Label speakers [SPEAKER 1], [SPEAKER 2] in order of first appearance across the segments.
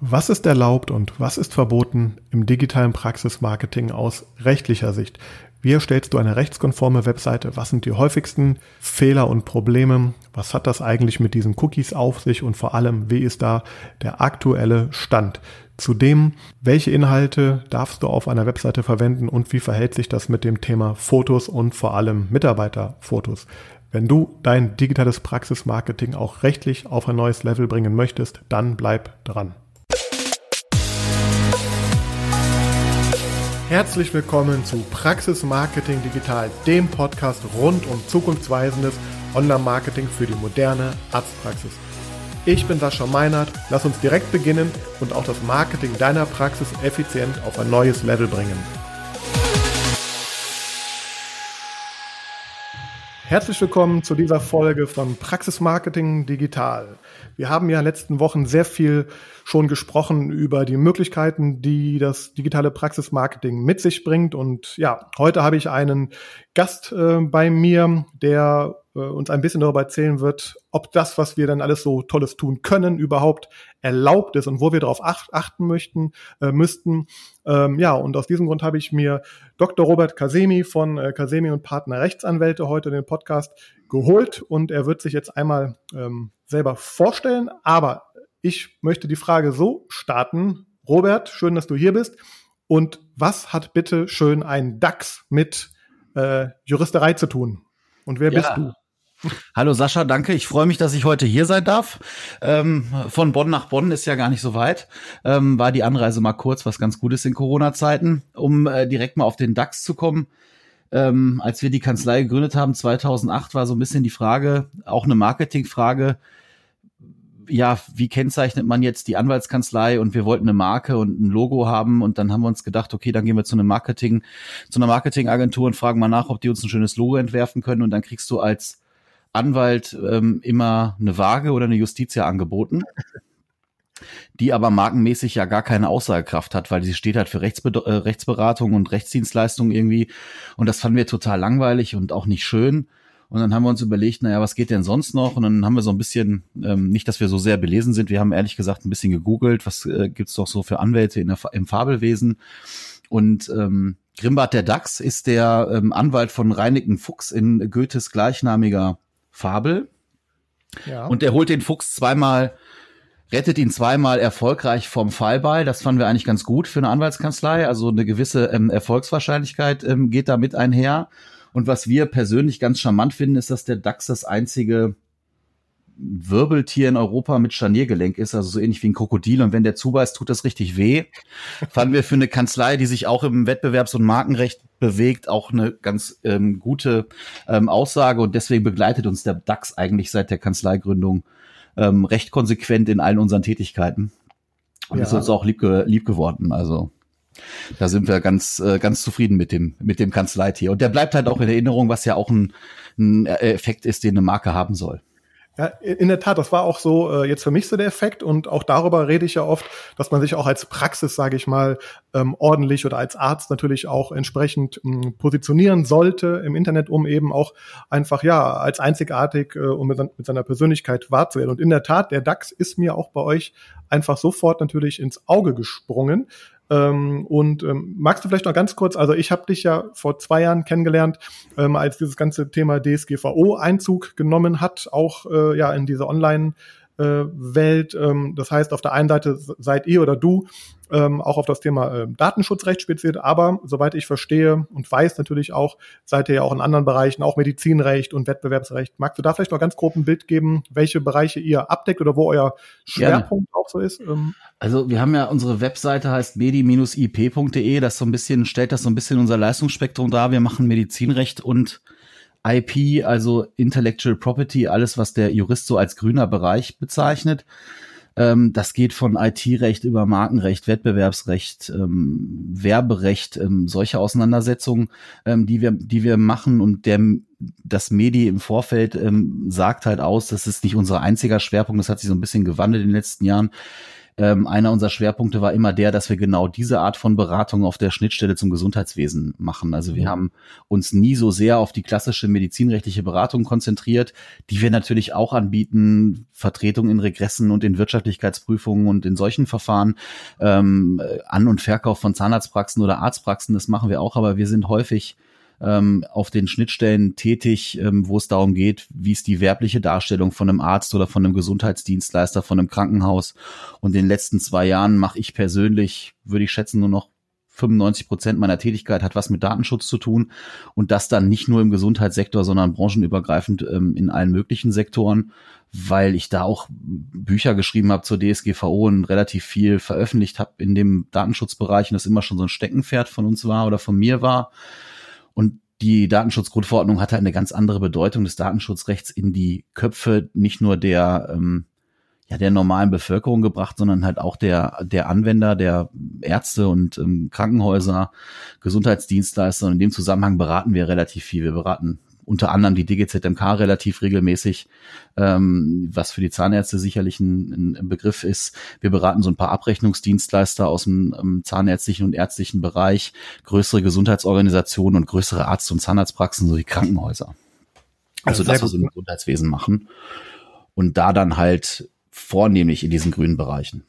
[SPEAKER 1] Was ist erlaubt und was ist verboten im digitalen Praxismarketing aus rechtlicher Sicht? Wie erstellst du eine rechtskonforme Webseite? Was sind die häufigsten Fehler und Probleme? Was hat das eigentlich mit diesen Cookies auf sich? Und vor allem, wie ist da der aktuelle Stand? Zudem, welche Inhalte darfst du auf einer Webseite verwenden und wie verhält sich das mit dem Thema Fotos und vor allem Mitarbeiterfotos? Wenn du dein digitales Praxismarketing auch rechtlich auf ein neues Level bringen möchtest, dann bleib dran. Herzlich willkommen zu Praxis Marketing Digital, dem Podcast rund um zukunftsweisendes Online-Marketing für die moderne Arztpraxis. Ich bin Sascha Meinert, lass uns direkt beginnen und auch das Marketing deiner Praxis effizient auf ein neues Level bringen. Herzlich willkommen zu dieser Folge von Praxis Marketing Digital. Wir haben ja in den letzten Wochen sehr viel schon gesprochen über die Möglichkeiten, die das digitale Praxismarketing mit sich bringt. Und ja, heute habe ich einen Gast äh, bei mir, der äh, uns ein bisschen darüber erzählen wird, ob das, was wir dann alles so Tolles tun können, überhaupt erlaubt ist und wo wir darauf ach achten möchten, äh, müssten. Ähm, ja, und aus diesem Grund habe ich mir Dr. Robert Kasemi von äh, Kasemi und Partner Rechtsanwälte heute den Podcast geholt und er wird sich jetzt einmal ähm, selber vorstellen. Aber ich möchte die Frage so starten. Robert, schön, dass du hier bist. Und was hat bitte schön ein DAX mit äh, Juristerei zu tun? Und wer ja. bist du?
[SPEAKER 2] Hallo Sascha, danke. Ich freue mich, dass ich heute hier sein darf. Ähm, von Bonn nach Bonn ist ja gar nicht so weit. Ähm, war die Anreise mal kurz, was ganz gut ist in Corona-Zeiten, um äh, direkt mal auf den DAX zu kommen. Ähm, als wir die Kanzlei gegründet haben, 2008, war so ein bisschen die Frage, auch eine Marketingfrage, ja, wie kennzeichnet man jetzt die Anwaltskanzlei und wir wollten eine Marke und ein Logo haben und dann haben wir uns gedacht, okay, dann gehen wir zu einem Marketing, zu einer Marketingagentur und fragen mal nach, ob die uns ein schönes Logo entwerfen können und dann kriegst du als Anwalt ähm, immer eine Waage oder eine Justitia angeboten die aber markenmäßig ja gar keine Aussagekraft hat, weil sie steht halt für Rechtsbe äh, Rechtsberatung und Rechtsdienstleistung irgendwie. Und das fanden wir total langweilig und auch nicht schön. Und dann haben wir uns überlegt, naja, was geht denn sonst noch? Und dann haben wir so ein bisschen, ähm, nicht, dass wir so sehr belesen sind, wir haben ehrlich gesagt ein bisschen gegoogelt, was äh, gibt's doch so für Anwälte in der, im Fabelwesen. Und ähm, Grimbart der Dachs ist der ähm, Anwalt von Reinigen Fuchs in Goethes gleichnamiger Fabel. Ja. Und er holt den Fuchs zweimal rettet ihn zweimal erfolgreich vom Fallball. Das fanden wir eigentlich ganz gut für eine Anwaltskanzlei. Also eine gewisse ähm, Erfolgswahrscheinlichkeit ähm, geht damit einher. Und was wir persönlich ganz charmant finden, ist, dass der DAX das einzige Wirbeltier in Europa mit Scharniergelenk ist, also so ähnlich wie ein Krokodil. Und wenn der zubeißt, tut das richtig weh. Fanden wir für eine Kanzlei, die sich auch im Wettbewerbs- und Markenrecht bewegt, auch eine ganz ähm, gute ähm, Aussage. Und deswegen begleitet uns der DAX eigentlich seit der Kanzleigründung ähm, recht konsequent in allen unseren Tätigkeiten. Und ja. ist uns auch lieb, lieb geworden. Also da sind wir ganz, äh, ganz zufrieden mit dem, mit dem Kanzleitier. Und der bleibt halt auch in Erinnerung, was ja auch ein, ein Effekt ist, den eine Marke haben soll.
[SPEAKER 1] Ja, in der Tat, das war auch so äh, jetzt für mich so der Effekt und auch darüber rede ich ja oft, dass man sich auch als Praxis, sage ich mal, ähm, ordentlich oder als Arzt natürlich auch entsprechend ähm, positionieren sollte im Internet, um eben auch einfach ja als einzigartig äh, und mit, mit seiner Persönlichkeit wahrzuwerden. Und in der Tat, der DAX ist mir auch bei euch einfach sofort natürlich ins Auge gesprungen. Ähm, und ähm, magst du vielleicht noch ganz kurz, also ich habe dich ja vor zwei Jahren kennengelernt, ähm, als dieses ganze Thema DSGVO Einzug genommen hat, auch äh, ja in diese Online- Welt. Ähm, das heißt, auf der einen Seite seid ihr oder du ähm, auch auf das Thema äh, Datenschutzrecht spezialisiert, aber soweit ich verstehe und weiß natürlich auch, seid ihr ja auch in anderen Bereichen, auch Medizinrecht und Wettbewerbsrecht. Magst du da vielleicht noch ganz grob ein Bild geben, welche Bereiche ihr abdeckt oder wo euer Schwerpunkt Gerne. auch so ist? Ähm
[SPEAKER 2] also wir haben ja unsere Webseite heißt medi-ip.de, das so ein bisschen stellt das so ein bisschen unser Leistungsspektrum dar. Wir machen Medizinrecht und IP, also Intellectual Property, alles, was der Jurist so als grüner Bereich bezeichnet. Ähm, das geht von IT-Recht über Markenrecht, Wettbewerbsrecht, ähm, Werberecht, ähm, solche Auseinandersetzungen, ähm, die wir, die wir machen. Und der, das Medi im Vorfeld ähm, sagt halt aus, das ist nicht unser einziger Schwerpunkt, das hat sich so ein bisschen gewandelt in den letzten Jahren ähm, einer unserer Schwerpunkte war immer der, dass wir genau diese Art von Beratung auf der Schnittstelle zum Gesundheitswesen machen. Also wir mhm. haben uns nie so sehr auf die klassische medizinrechtliche Beratung konzentriert, die wir natürlich auch anbieten, Vertretung in Regressen und in Wirtschaftlichkeitsprüfungen und in solchen Verfahren, ähm, An- und Verkauf von Zahnarztpraxen oder Arztpraxen, das machen wir auch, aber wir sind häufig ähm, auf den Schnittstellen tätig, ähm, wo es darum geht, wie ist die werbliche Darstellung von einem Arzt oder von einem Gesundheitsdienstleister, von einem Krankenhaus. Und in den letzten zwei Jahren mache ich persönlich, würde ich schätzen, nur noch 95 Prozent meiner Tätigkeit hat was mit Datenschutz zu tun und das dann nicht nur im Gesundheitssektor, sondern branchenübergreifend ähm, in allen möglichen Sektoren, weil ich da auch Bücher geschrieben habe zur DSGVO und relativ viel veröffentlicht habe in dem Datenschutzbereich und das immer schon so ein Steckenpferd von uns war oder von mir war. Und die Datenschutzgrundverordnung hat halt eine ganz andere Bedeutung des Datenschutzrechts in die Köpfe nicht nur der ähm, ja der normalen Bevölkerung gebracht, sondern halt auch der der Anwender, der Ärzte und ähm, Krankenhäuser, Gesundheitsdienstleister. Und in dem Zusammenhang beraten wir relativ viel. Wir beraten unter anderem die DGZMK relativ regelmäßig, ähm, was für die Zahnärzte sicherlich ein, ein, Begriff ist. Wir beraten so ein paar Abrechnungsdienstleister aus dem ähm, zahnärztlichen und ärztlichen Bereich, größere Gesundheitsorganisationen und größere Arzt- und Zahnarztpraxen sowie Krankenhäuser. Also das, was wir im Gesundheitswesen machen. Und da dann halt vornehmlich in diesen grünen Bereichen.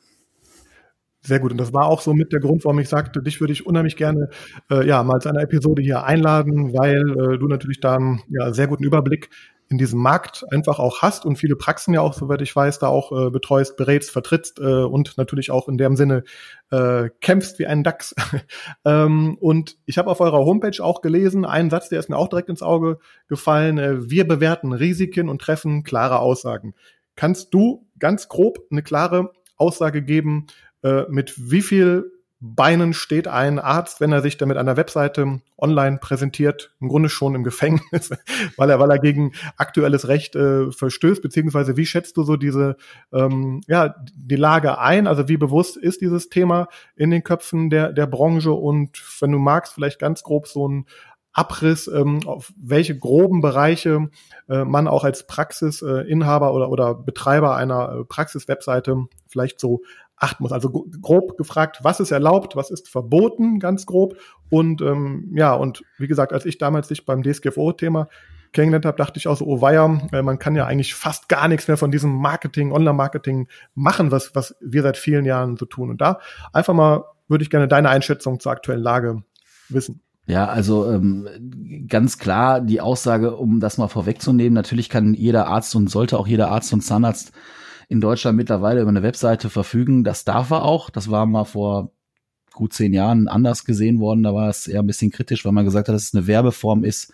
[SPEAKER 1] Sehr gut. Und das war auch so mit der Grund, warum ich sagte, dich würde ich unheimlich gerne äh, ja mal zu einer Episode hier einladen, weil äh, du natürlich da einen ja, sehr guten Überblick in diesem Markt einfach auch hast und viele Praxen ja auch, soweit ich weiß, da auch äh, betreust, berätst, vertrittst äh, und natürlich auch in dem Sinne äh, kämpfst wie ein Dachs. ähm, und ich habe auf eurer Homepage auch gelesen, einen Satz, der ist mir auch direkt ins Auge gefallen, äh, wir bewerten Risiken und treffen klare Aussagen. Kannst du ganz grob eine klare Aussage geben, äh, mit wie viel Beinen steht ein Arzt, wenn er sich damit an der Webseite online präsentiert, im Grunde schon im Gefängnis, weil er, weil er gegen aktuelles Recht äh, verstößt, beziehungsweise wie schätzt du so diese, ähm, ja, die Lage ein? Also wie bewusst ist dieses Thema in den Köpfen der, der Branche und wenn du magst, vielleicht ganz grob so ein Abriss, ähm, auf welche groben Bereiche äh, man auch als Praxisinhaber äh, oder, oder Betreiber einer äh, Praxiswebseite vielleicht so achten muss. Also grob gefragt, was ist erlaubt, was ist verboten, ganz grob. Und ähm, ja, und wie gesagt, als ich damals dich beim DSGVO-Thema kennengelernt habe, dachte ich auch so, oh weia, äh, man kann ja eigentlich fast gar nichts mehr von diesem Marketing, Online-Marketing machen, was, was wir seit vielen Jahren so tun. Und da einfach mal würde ich gerne deine Einschätzung zur aktuellen Lage wissen.
[SPEAKER 2] Ja, also ähm, ganz klar die Aussage, um das mal vorwegzunehmen, natürlich kann jeder Arzt und sollte auch jeder Arzt und Zahnarzt in Deutschland mittlerweile über eine Webseite verfügen. Das darf er auch. Das war mal vor gut zehn Jahren anders gesehen worden. Da war es eher ein bisschen kritisch, weil man gesagt hat, dass es eine Werbeform ist,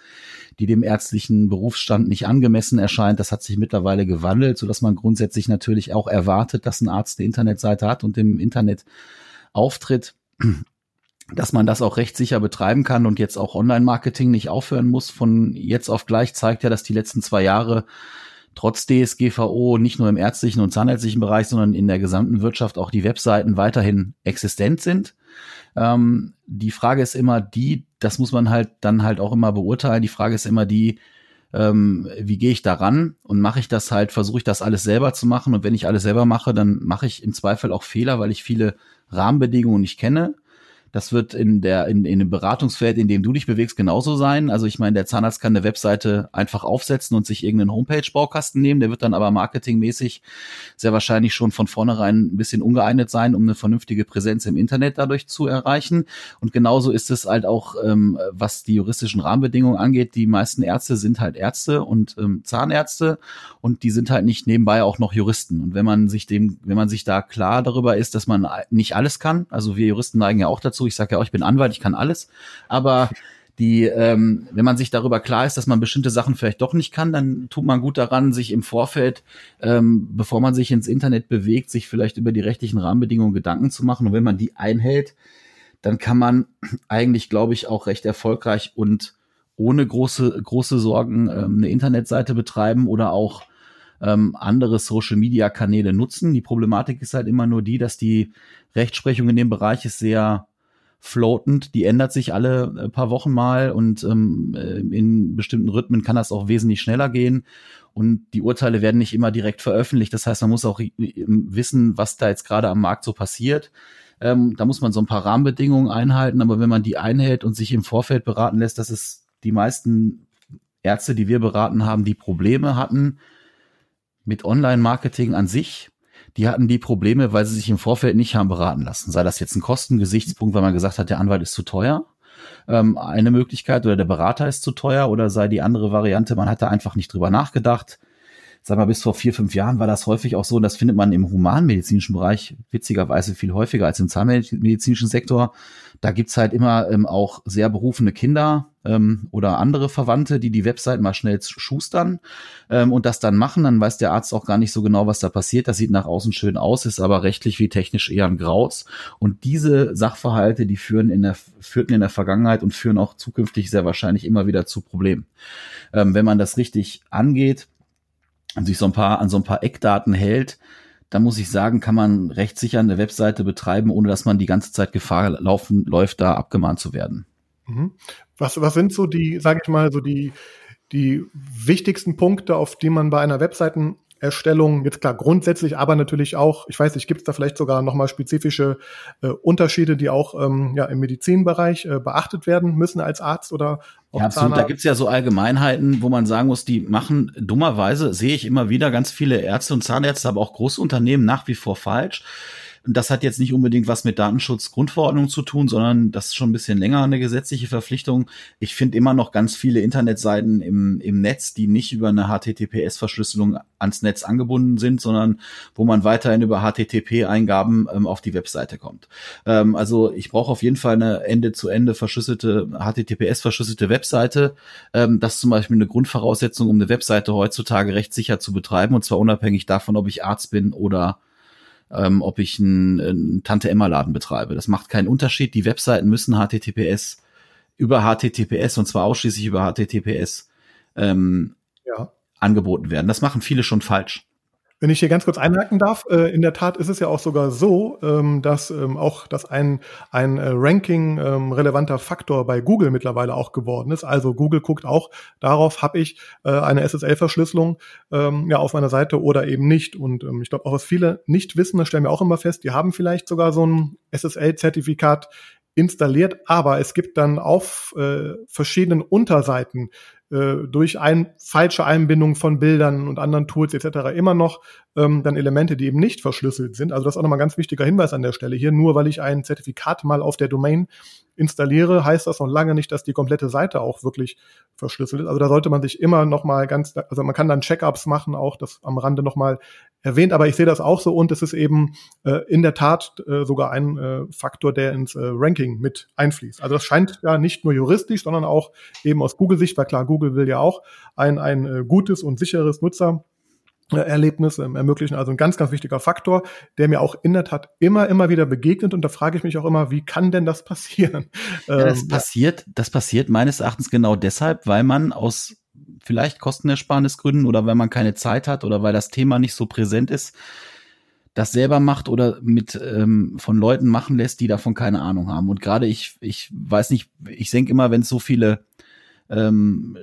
[SPEAKER 2] die dem ärztlichen Berufsstand nicht angemessen erscheint. Das hat sich mittlerweile gewandelt, so dass man grundsätzlich natürlich auch erwartet, dass ein Arzt eine Internetseite hat und im Internet auftritt dass man das auch rechtssicher betreiben kann und jetzt auch Online-Marketing nicht aufhören muss. Von jetzt auf gleich zeigt ja, dass die letzten zwei Jahre trotz DSGVO nicht nur im ärztlichen und zahnärztlichen Bereich, sondern in der gesamten Wirtschaft auch die Webseiten weiterhin existent sind. Ähm, die Frage ist immer die, das muss man halt dann halt auch immer beurteilen. Die Frage ist immer die, ähm, wie gehe ich daran und mache ich das halt, versuche ich das alles selber zu machen und wenn ich alles selber mache, dann mache ich im Zweifel auch Fehler, weil ich viele Rahmenbedingungen nicht kenne. Das wird in der in, in dem Beratungsfeld, in dem du dich bewegst, genauso sein. Also ich meine, der Zahnarzt kann eine Webseite einfach aufsetzen und sich irgendeinen Homepage-Baukasten nehmen. Der wird dann aber marketingmäßig sehr wahrscheinlich schon von vornherein ein bisschen ungeeignet sein, um eine vernünftige Präsenz im Internet dadurch zu erreichen. Und genauso ist es halt auch, ähm, was die juristischen Rahmenbedingungen angeht. Die meisten Ärzte sind halt Ärzte und ähm, Zahnärzte und die sind halt nicht nebenbei auch noch Juristen. Und wenn man sich dem, wenn man sich da klar darüber ist, dass man nicht alles kann, also wir Juristen neigen ja auch dazu, ich sage ja auch, ich bin Anwalt, ich kann alles. Aber die, ähm, wenn man sich darüber klar ist, dass man bestimmte Sachen vielleicht doch nicht kann, dann tut man gut daran, sich im Vorfeld, ähm, bevor man sich ins Internet bewegt, sich vielleicht über die rechtlichen Rahmenbedingungen Gedanken zu machen. Und wenn man die einhält, dann kann man eigentlich, glaube ich, auch recht erfolgreich und ohne große, große Sorgen ähm, eine Internetseite betreiben oder auch ähm, andere Social-Media-Kanäle nutzen. Die Problematik ist halt immer nur die, dass die Rechtsprechung in dem Bereich ist sehr floatend, die ändert sich alle äh, paar Wochen mal und ähm, äh, in bestimmten Rhythmen kann das auch wesentlich schneller gehen. Und die Urteile werden nicht immer direkt veröffentlicht. Das heißt, man muss auch wissen, was da jetzt gerade am Markt so passiert. Ähm, da muss man so ein paar Rahmenbedingungen einhalten, aber wenn man die einhält und sich im Vorfeld beraten lässt, dass es die meisten Ärzte, die wir beraten haben, die Probleme hatten mit Online-Marketing an sich, die hatten die Probleme, weil sie sich im Vorfeld nicht haben beraten lassen. Sei das jetzt ein Kostengesichtspunkt, weil man gesagt hat, der Anwalt ist zu teuer, ähm, eine Möglichkeit, oder der Berater ist zu teuer, oder sei die andere Variante, man hat da einfach nicht drüber nachgedacht. Sag mal, bis vor vier, fünf Jahren war das häufig auch so, und das findet man im humanmedizinischen Bereich witzigerweise viel häufiger als im zahnmedizinischen Sektor, da gibt's halt immer ähm, auch sehr berufene Kinder ähm, oder andere Verwandte, die die Website mal schnell schustern ähm, und das dann machen. Dann weiß der Arzt auch gar nicht so genau, was da passiert. Das sieht nach außen schön aus, ist aber rechtlich wie technisch eher ein Graus. Und diese Sachverhalte, die führen in der, führten in der Vergangenheit und führen auch zukünftig sehr wahrscheinlich immer wieder zu Problemen. Ähm, wenn man das richtig angeht und sich so ein paar an so ein paar Eckdaten hält, da muss ich sagen, kann man recht sicher eine Webseite betreiben, ohne dass man die ganze Zeit Gefahr laufen, läuft, da abgemahnt zu werden.
[SPEAKER 1] Mhm. Was, was sind so die, sage ich mal, so die, die wichtigsten Punkte, auf die man bei einer Webseiten Erstellung, jetzt klar grundsätzlich, aber natürlich auch, ich weiß nicht, gibt es da vielleicht sogar nochmal spezifische äh, Unterschiede, die auch ähm, ja, im Medizinbereich äh, beachtet werden müssen als Arzt oder
[SPEAKER 2] auch ja, absolut. Da gibt's ja so Allgemeinheiten, wo man sagen muss, die machen dummerweise, sehe ich immer wieder ganz viele Ärzte und Zahnärzte, aber auch Großunternehmen nach wie vor falsch das hat jetzt nicht unbedingt was mit Datenschutzgrundverordnung zu tun, sondern das ist schon ein bisschen länger eine gesetzliche Verpflichtung. Ich finde immer noch ganz viele Internetseiten im, im Netz, die nicht über eine HTTPS-Verschlüsselung ans Netz angebunden sind, sondern wo man weiterhin über HTTP-Eingaben ähm, auf die Webseite kommt. Ähm, also ich brauche auf jeden Fall eine Ende-zu-Ende verschlüsselte, HTTPS-verschlüsselte Webseite. Ähm, das ist zum Beispiel eine Grundvoraussetzung, um eine Webseite heutzutage rechtssicher zu betreiben, und zwar unabhängig davon, ob ich Arzt bin oder ähm, ob ich einen, einen Tante-Emma-Laden betreibe. Das macht keinen Unterschied. Die Webseiten müssen HTTPS über HTTPS und zwar ausschließlich über HTTPS ähm, ja. angeboten werden. Das machen viele schon falsch.
[SPEAKER 1] Wenn ich hier ganz kurz einhaken darf, äh, in der Tat ist es ja auch sogar so, ähm, dass ähm, auch dass ein, ein äh, Ranking ähm, relevanter Faktor bei Google mittlerweile auch geworden ist. Also Google guckt auch darauf, habe ich äh, eine SSL-Verschlüsselung ja auf meiner Seite oder eben nicht. Und ich glaube auch, was viele nicht wissen, das stellen wir auch immer fest, die haben vielleicht sogar so ein SSL-Zertifikat installiert, aber es gibt dann auf verschiedenen Unterseiten äh, durch ein, falsche Einbindung von Bildern und anderen Tools etc. immer noch ähm, dann Elemente, die eben nicht verschlüsselt sind. Also das ist auch nochmal ein ganz wichtiger Hinweis an der Stelle hier. Nur weil ich ein Zertifikat mal auf der Domain installiere, heißt das noch lange nicht, dass die komplette Seite auch wirklich verschlüsselt ist. Also da sollte man sich immer noch mal ganz, also man kann dann Checkups machen, auch das am Rande noch mal erwähnt, aber ich sehe das auch so und es ist eben äh, in der Tat äh, sogar ein äh, Faktor, der ins äh, Ranking mit einfließt. Also das scheint ja nicht nur juristisch, sondern auch eben aus Google-Sicht, weil klar, Google will ja auch ein, ein äh, gutes und sicheres Nutzer Erlebnis ähm, ermöglichen. Also ein ganz, ganz wichtiger Faktor, der mir auch in der Tat immer, immer wieder begegnet. Und da frage ich mich auch immer, wie kann denn das passieren?
[SPEAKER 2] Ja, das ähm, passiert, das passiert meines Erachtens genau deshalb, weil man aus vielleicht Kostenersparnisgründen oder weil man keine Zeit hat oder weil das Thema nicht so präsent ist, das selber macht oder mit ähm, von Leuten machen lässt, die davon keine Ahnung haben. Und gerade ich, ich weiß nicht, ich denke immer, wenn es so viele ähm,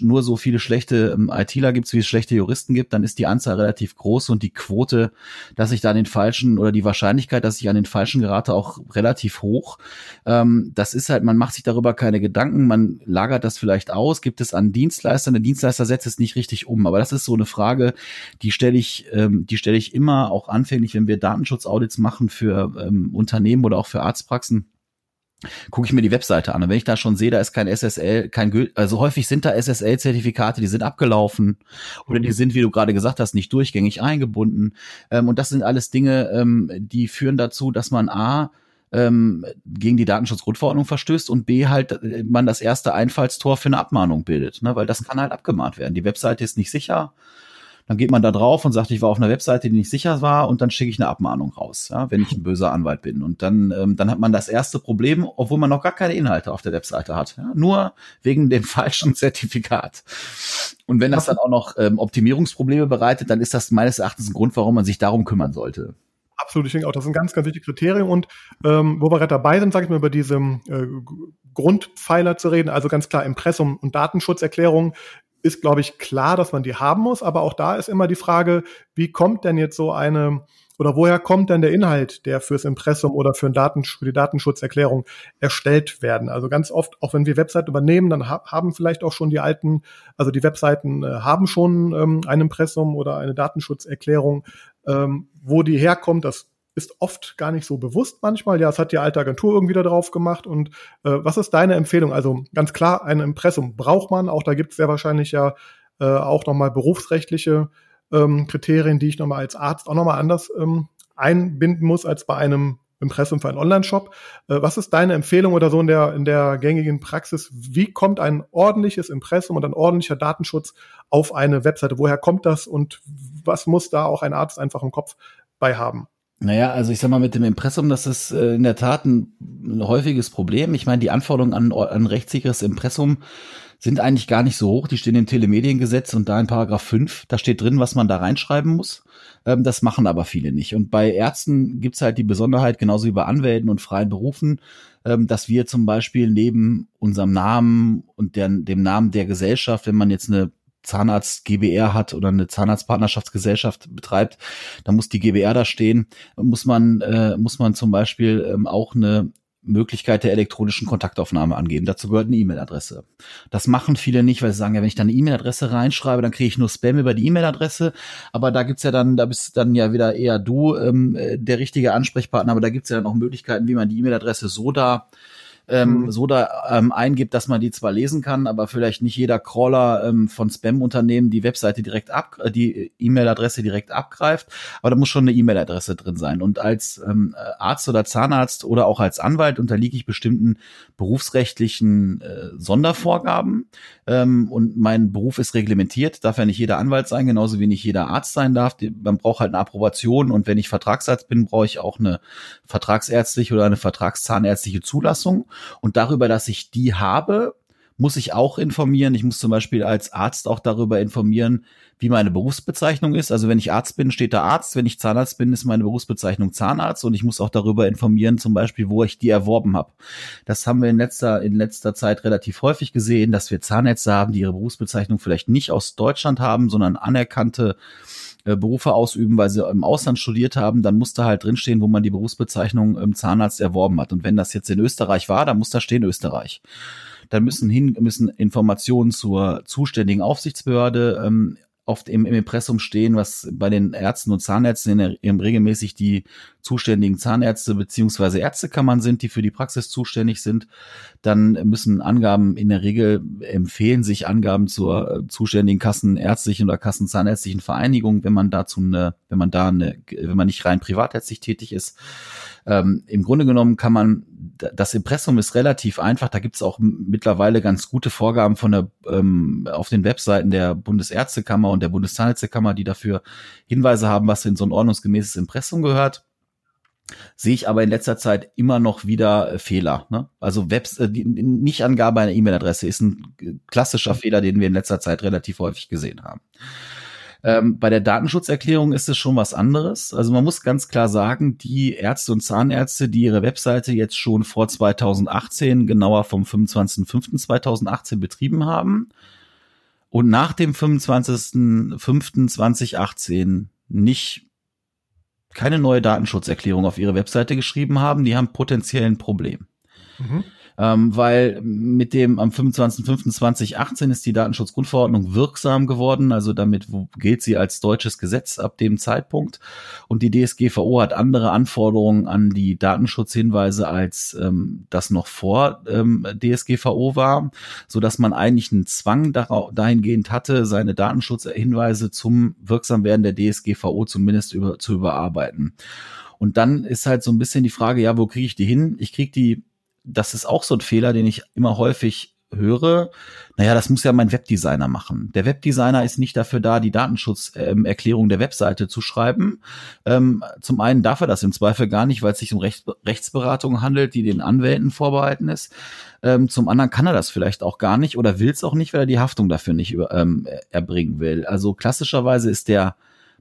[SPEAKER 2] nur so viele schlechte ähm, ITler gibt, wie es schlechte Juristen gibt, dann ist die Anzahl relativ groß und die Quote, dass ich da an den falschen oder die Wahrscheinlichkeit, dass ich an den falschen gerate, auch relativ hoch. Ähm, das ist halt, man macht sich darüber keine Gedanken, man lagert das vielleicht aus, gibt es an Dienstleister, der Dienstleister setzt es nicht richtig um, aber das ist so eine Frage, die stelle ich, ähm, die stelle ich immer auch anfänglich, wenn wir Datenschutzaudits machen für ähm, Unternehmen oder auch für Arztpraxen gucke ich mir die Webseite an. Und wenn ich da schon sehe, da ist kein SSL, kein also häufig sind da SSL-Zertifikate, die sind abgelaufen oder die mhm. sind, wie du gerade gesagt hast, nicht durchgängig eingebunden. Ähm, und das sind alles Dinge, ähm, die führen dazu, dass man A ähm, gegen die Datenschutzgrundverordnung verstößt und B halt äh, man das erste Einfallstor für eine Abmahnung bildet, ne? weil das kann halt abgemahnt werden. Die Webseite ist nicht sicher dann geht man da drauf und sagt, ich war auf einer Webseite, die nicht sicher war und dann schicke ich eine Abmahnung raus, ja, wenn ich ein böser Anwalt bin. Und dann, ähm, dann hat man das erste Problem, obwohl man noch gar keine Inhalte auf der Webseite hat. Ja, nur wegen dem falschen Zertifikat. Und wenn das dann auch noch ähm, Optimierungsprobleme bereitet, dann ist das meines Erachtens ein Grund, warum man sich darum kümmern sollte.
[SPEAKER 1] Absolut, ich denke auch, das ist ein ganz, ganz wichtiges Kriterium. Und ähm, wo wir gerade dabei sind, sage ich mal, über diese äh, Grundpfeiler zu reden, also ganz klar Impressum und Datenschutzerklärung, ist, glaube ich, klar, dass man die haben muss. Aber auch da ist immer die Frage, wie kommt denn jetzt so eine oder woher kommt denn der Inhalt, der fürs Impressum oder für, Daten, für die Datenschutzerklärung erstellt werden? Also ganz oft, auch wenn wir Webseiten übernehmen, dann ha haben vielleicht auch schon die alten, also die Webseiten äh, haben schon ähm, ein Impressum oder eine Datenschutzerklärung, ähm, wo die herkommt. Das ist oft gar nicht so bewusst manchmal. Ja, es hat die alte Agentur irgendwie da drauf gemacht. Und äh, was ist deine Empfehlung? Also ganz klar, ein Impressum braucht man. Auch da gibt es sehr wahrscheinlich ja äh, auch nochmal berufsrechtliche ähm, Kriterien, die ich nochmal als Arzt auch nochmal anders ähm, einbinden muss als bei einem Impressum für einen Online-Shop. Äh, was ist deine Empfehlung oder so in der, in der gängigen Praxis? Wie kommt ein ordentliches Impressum und ein ordentlicher Datenschutz auf eine Webseite? Woher kommt das und was muss da auch ein Arzt einfach im Kopf bei haben?
[SPEAKER 2] Naja, also ich sag mal, mit dem Impressum, das ist äh, in der Tat ein, häufiges Problem. Ich meine, die Anforderungen an ein rechtssicheres Impressum sind eigentlich gar nicht so hoch. Die stehen im Telemediengesetz und da in Paragraph 5, da steht drin, was man da reinschreiben muss. Ähm, das machen aber viele nicht. Und bei Ärzten gibt's halt die Besonderheit, genauso wie bei Anwälten und freien Berufen, ähm, dass wir zum Beispiel neben unserem Namen und dem Namen der Gesellschaft, wenn man jetzt eine Zahnarzt GBR hat oder eine Zahnarztpartnerschaftsgesellschaft betreibt, dann muss die GBR da stehen, muss man, äh, muss man zum Beispiel ähm, auch eine Möglichkeit der elektronischen Kontaktaufnahme angeben. Dazu gehört eine E-Mail-Adresse. Das machen viele nicht, weil sie sagen, ja, wenn ich dann eine E-Mail-Adresse reinschreibe, dann kriege ich nur Spam über die E-Mail-Adresse. Aber da gibt's ja dann, da bist dann ja wieder eher du ähm, äh, der richtige Ansprechpartner, aber da gibt's ja dann auch Möglichkeiten, wie man die E-Mail-Adresse so da ähm, mhm. so da ähm, eingibt, dass man die zwar lesen kann, aber vielleicht nicht jeder Crawler ähm, von Spam-Unternehmen die Webseite direkt ab, äh, die E-Mail-Adresse direkt abgreift, aber da muss schon eine E-Mail-Adresse drin sein. Und als ähm, Arzt oder Zahnarzt oder auch als Anwalt unterliege ich bestimmten berufsrechtlichen äh, Sondervorgaben ähm, und mein Beruf ist reglementiert, darf ja nicht jeder Anwalt sein, genauso wie nicht jeder Arzt sein darf. Man braucht halt eine Approbation und wenn ich Vertragsarzt bin, brauche ich auch eine vertragsärztliche oder eine vertragszahnärztliche Zulassung. Und darüber, dass ich die habe, muss ich auch informieren. Ich muss zum Beispiel als Arzt auch darüber informieren, wie meine Berufsbezeichnung ist. Also wenn ich Arzt bin, steht da Arzt. Wenn ich Zahnarzt bin, ist meine Berufsbezeichnung Zahnarzt. Und ich muss auch darüber informieren, zum Beispiel, wo ich die erworben habe. Das haben wir in letzter, in letzter Zeit relativ häufig gesehen, dass wir Zahnärzte haben, die ihre Berufsbezeichnung vielleicht nicht aus Deutschland haben, sondern anerkannte äh, Berufe ausüben, weil sie im Ausland studiert haben, dann muss da halt drinstehen, wo man die Berufsbezeichnung im Zahnarzt erworben hat. Und wenn das jetzt in Österreich war, dann muss da stehen Österreich. Dann müssen hin, müssen Informationen zur zuständigen Aufsichtsbehörde ähm, oft im, im Impressum stehen, was bei den Ärzten und Zahnärzten in der, regelmäßig die zuständigen Zahnärzte beziehungsweise Ärztekammern sind, die für die Praxis zuständig sind, dann müssen Angaben in der Regel empfehlen sich Angaben zur äh, zuständigen kassenärztlichen oder kassenzahnärztlichen Vereinigung, wenn man dazu eine, wenn man da eine, wenn man nicht rein privatärztlich tätig ist. Ähm, Im Grunde genommen kann man, das Impressum ist relativ einfach. Da gibt es auch mittlerweile ganz gute Vorgaben von der ähm, auf den Webseiten der Bundesärztekammer und der Bundeszahnärztekammer, die dafür Hinweise haben, was in so ein ordnungsgemäßes Impressum gehört sehe ich aber in letzter Zeit immer noch wieder äh, Fehler. Ne? Also Webs äh, die Nicht-Angabe einer E-Mail-Adresse ist ein äh, klassischer Fehler, den wir in letzter Zeit relativ häufig gesehen haben. Ähm, bei der Datenschutzerklärung ist es schon was anderes. Also man muss ganz klar sagen, die Ärzte und Zahnärzte, die ihre Webseite jetzt schon vor 2018, genauer vom 25.05.2018 betrieben haben und nach dem 25.05.2018 nicht keine neue Datenschutzerklärung auf ihre Webseite geschrieben haben, die haben potenziell ein Problem. Mhm ähm, weil mit dem am 25.05.2018 ist die Datenschutzgrundverordnung wirksam geworden, also damit gilt sie als deutsches Gesetz ab dem Zeitpunkt und die DSGVO hat andere Anforderungen an die Datenschutzhinweise als ähm, das noch vor ähm, DSGVO war, so dass man eigentlich einen Zwang dahingehend hatte, seine Datenschutzhinweise zum Wirksamwerden der DSGVO zumindest über, zu überarbeiten. Und dann ist halt so ein bisschen die Frage, ja, wo kriege ich die hin? Ich kriege die das ist auch so ein Fehler, den ich immer häufig höre. Naja, das muss ja mein Webdesigner machen. Der Webdesigner ist nicht dafür da, die Datenschutzerklärung der Webseite zu schreiben. Ähm, zum einen darf er das im Zweifel gar nicht, weil es sich um Rechts Rechtsberatung handelt, die den Anwälten vorbehalten ist. Ähm, zum anderen kann er das vielleicht auch gar nicht oder will es auch nicht, weil er die Haftung dafür nicht ähm, erbringen will. Also klassischerweise ist der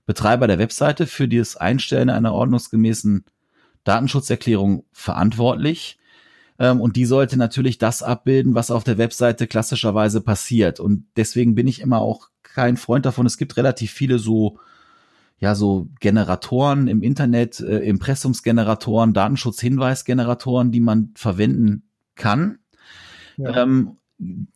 [SPEAKER 2] Betreiber der Webseite für das Einstellen einer ordnungsgemäßen Datenschutzerklärung verantwortlich. Ähm, und die sollte natürlich das abbilden, was auf der Webseite klassischerweise passiert. Und deswegen bin ich immer auch kein Freund davon. Es gibt relativ viele so ja so Generatoren im Internet, äh, Impressumsgeneratoren, Datenschutzhinweisgeneratoren, die man verwenden kann. Ja. Ähm,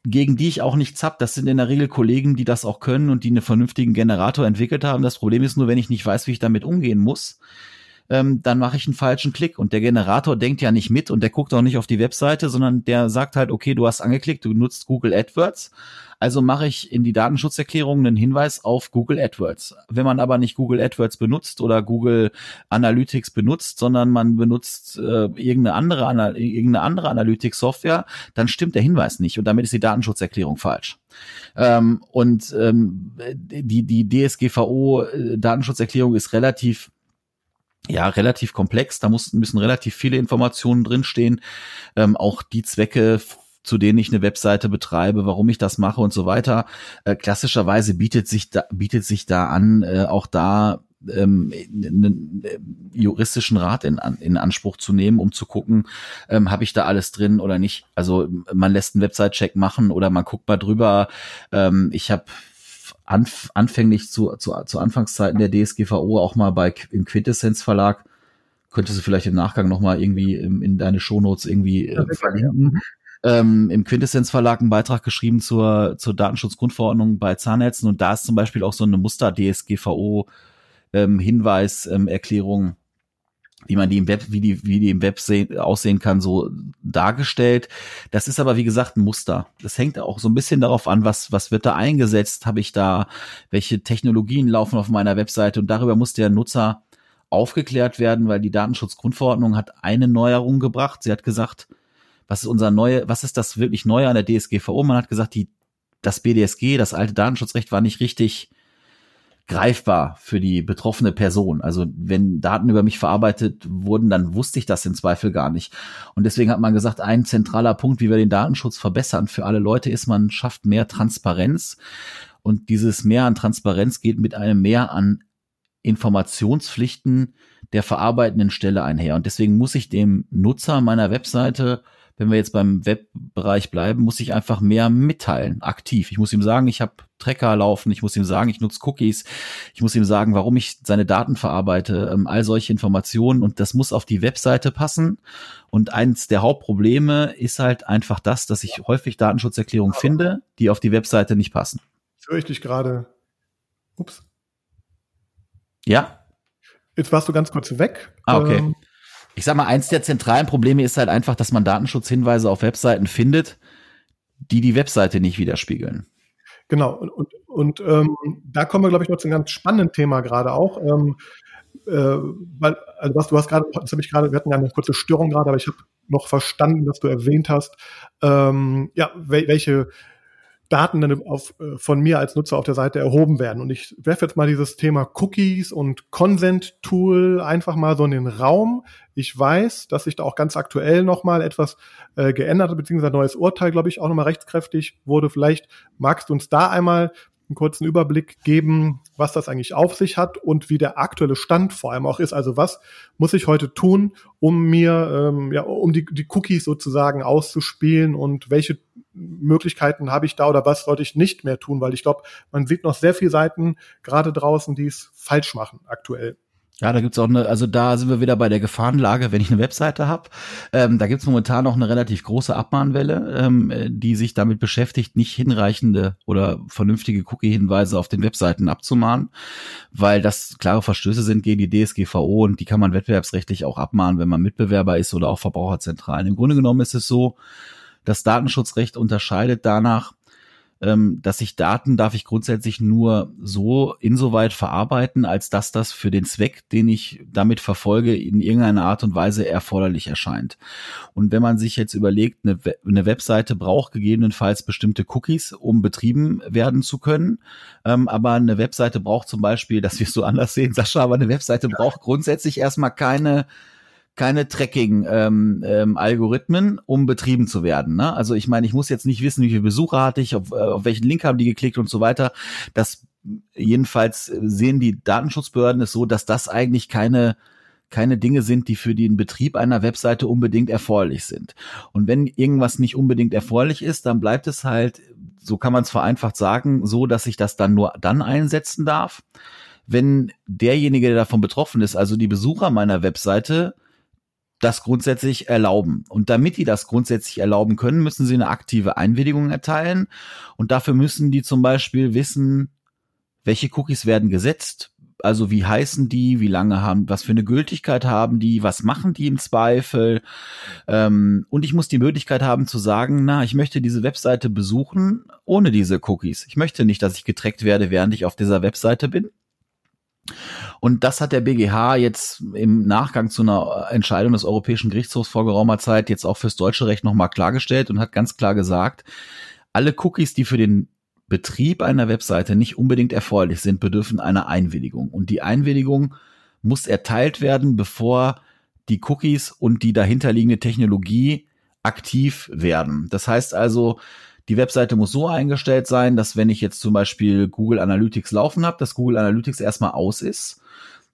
[SPEAKER 2] gegen die ich auch nichts hab. Das sind in der Regel Kollegen, die das auch können und die einen vernünftigen Generator entwickelt haben. Das Problem ist nur, wenn ich nicht weiß, wie ich damit umgehen muss, ähm, dann mache ich einen falschen Klick. Und der Generator denkt ja nicht mit und der guckt auch nicht auf die Webseite, sondern der sagt halt, okay, du hast angeklickt, du nutzt Google AdWords. Also mache ich in die Datenschutzerklärung einen Hinweis auf Google AdWords. Wenn man aber nicht Google AdWords benutzt oder Google Analytics benutzt, sondern man benutzt äh, irgendeine andere, irgendeine andere Analytics-Software, dann stimmt der Hinweis nicht und damit ist die Datenschutzerklärung falsch. Ähm, und ähm, die, die DSGVO-Datenschutzerklärung äh, ist relativ ja, relativ komplex. Da muss, müssen relativ viele Informationen drinstehen. Ähm, auch die Zwecke, zu denen ich eine Webseite betreibe, warum ich das mache und so weiter. Äh, klassischerweise bietet sich da, bietet sich da an, äh, auch da ähm, einen äh, juristischen Rat in, in Anspruch zu nehmen, um zu gucken, ähm, habe ich da alles drin oder nicht. Also man lässt einen Website-Check machen oder man guckt mal drüber. Ähm, ich habe anf anfänglich zu, zu, zu Anfangszeiten der DSGVO auch mal bei im Quintessenz Verlag. Könntest du vielleicht im Nachgang noch mal irgendwie in, in deine Shownotes irgendwie äh, verlinken. Ähm, Im Quintessenz Verlag einen Beitrag geschrieben zur, zur Datenschutzgrundverordnung bei Zahnärzten. Und da ist zum Beispiel auch so eine Muster DSGVO ähm, Hinweis ähm, Erklärung wie man die im Web, wie die, wie die im Web sehen, aussehen kann, so dargestellt. Das ist aber, wie gesagt, ein Muster. Das hängt auch so ein bisschen darauf an, was, was wird da eingesetzt? Habe ich da, welche Technologien laufen auf meiner Webseite? Und darüber muss der Nutzer aufgeklärt werden, weil die Datenschutzgrundverordnung hat eine Neuerung gebracht. Sie hat gesagt, was ist unser neue, was ist das wirklich Neue an der DSGVO? Man hat gesagt, die, das BDSG, das alte Datenschutzrecht war nicht richtig greifbar für die betroffene Person. Also wenn Daten über mich verarbeitet wurden, dann wusste ich das im Zweifel gar nicht. Und deswegen hat man gesagt, ein zentraler Punkt, wie wir den Datenschutz verbessern für alle Leute, ist, man schafft mehr Transparenz. Und dieses Mehr an Transparenz geht mit einem Mehr an Informationspflichten der verarbeitenden Stelle einher. Und deswegen muss ich dem Nutzer meiner Webseite wenn wir jetzt beim Webbereich bleiben, muss ich einfach mehr mitteilen, aktiv. Ich muss ihm sagen, ich habe Tracker laufen, ich muss ihm sagen, ich nutze Cookies, ich muss ihm sagen, warum ich seine Daten verarbeite, ähm, all solche Informationen und das muss auf die Webseite passen. Und eins der Hauptprobleme ist halt einfach das, dass ich häufig Datenschutzerklärungen finde, die auf die Webseite nicht passen.
[SPEAKER 1] Jetzt höre ich dich gerade. Ups.
[SPEAKER 2] Ja.
[SPEAKER 1] Jetzt warst du ganz kurz weg.
[SPEAKER 2] Ah, okay. Ähm, ich sag mal, eins der zentralen Probleme ist halt einfach, dass man Datenschutzhinweise auf Webseiten findet, die die Webseite nicht widerspiegeln.
[SPEAKER 1] Genau, und, und, und ähm, da kommen wir, glaube ich, noch zu einem ganz spannenden Thema gerade auch. Ähm, äh, weil, also was du hast gerade, das habe ich gerade, wir hatten ja eine kurze Störung gerade, aber ich habe noch verstanden, dass du erwähnt hast, ähm, ja, welche Daten dann auf, äh, von mir als Nutzer auf der Seite erhoben werden. Und ich werfe jetzt mal dieses Thema Cookies und Consent Tool einfach mal so in den Raum. Ich weiß, dass sich da auch ganz aktuell nochmal etwas äh, geändert hat, beziehungsweise ein neues Urteil, glaube ich, auch nochmal rechtskräftig wurde. Vielleicht magst du uns da einmal einen kurzen Überblick geben, was das eigentlich auf sich hat und wie der aktuelle Stand vor allem auch ist. Also was muss ich heute tun, um mir, ähm, ja, um die, die Cookies sozusagen auszuspielen und welche Möglichkeiten habe ich da oder was sollte ich nicht mehr tun? Weil ich glaube, man sieht noch sehr viele Seiten gerade draußen, die es falsch machen aktuell.
[SPEAKER 2] Ja, da gibt's auch eine, also da sind wir wieder bei der Gefahrenlage, wenn ich eine Webseite habe. Ähm, da gibt's momentan noch eine relativ große Abmahnwelle, ähm, die sich damit beschäftigt, nicht hinreichende oder vernünftige Cookie-Hinweise auf den Webseiten abzumahnen, weil das klare Verstöße sind gegen die DSGVO und die kann man wettbewerbsrechtlich auch abmahnen, wenn man Mitbewerber ist oder auch Verbraucherzentralen. Im Grunde genommen ist es so, das Datenschutzrecht unterscheidet danach, ähm, dass ich Daten darf ich grundsätzlich nur so insoweit verarbeiten, als dass das für den Zweck, den ich damit verfolge, in irgendeiner Art und Weise erforderlich erscheint. Und wenn man sich jetzt überlegt, eine, eine Webseite braucht gegebenenfalls bestimmte Cookies, um betrieben werden zu können, ähm, aber eine Webseite braucht zum Beispiel, dass wir es so anders sehen, Sascha, aber eine Webseite braucht grundsätzlich erstmal keine keine Tracking-Algorithmen, ähm, ähm, um betrieben zu werden. Ne? Also ich meine, ich muss jetzt nicht wissen, wie viele Besucher hatte ich, auf, äh, auf welchen Link haben die geklickt und so weiter. Das jedenfalls sehen die Datenschutzbehörden es so, dass das eigentlich keine keine Dinge sind, die für den Betrieb einer Webseite unbedingt erforderlich sind. Und wenn irgendwas nicht unbedingt erforderlich ist, dann bleibt es halt, so kann man es vereinfacht sagen, so, dass ich das dann nur dann einsetzen darf, wenn derjenige, der davon betroffen ist, also die Besucher meiner Webseite, das grundsätzlich erlauben. Und damit die das grundsätzlich erlauben können, müssen sie eine aktive Einwilligung erteilen. Und dafür müssen die zum Beispiel wissen, welche Cookies werden gesetzt, also wie heißen die, wie lange haben, was für eine Gültigkeit haben die, was machen die im Zweifel. Ähm, und ich muss die Möglichkeit haben zu sagen, na, ich möchte diese Webseite besuchen ohne diese Cookies. Ich möchte nicht, dass ich getrackt werde, während ich auf dieser Webseite bin. Und das hat der BGH jetzt im Nachgang zu einer Entscheidung des Europäischen Gerichtshofs vor geraumer Zeit jetzt auch fürs deutsche Recht nochmal klargestellt und hat ganz klar gesagt, alle Cookies, die für den Betrieb einer Webseite nicht unbedingt erforderlich sind, bedürfen einer Einwilligung. Und die Einwilligung muss erteilt werden, bevor die Cookies und die dahinterliegende Technologie aktiv werden. Das heißt also, die Webseite muss so eingestellt sein, dass wenn ich jetzt zum Beispiel Google Analytics laufen habe, dass Google Analytics erstmal aus ist.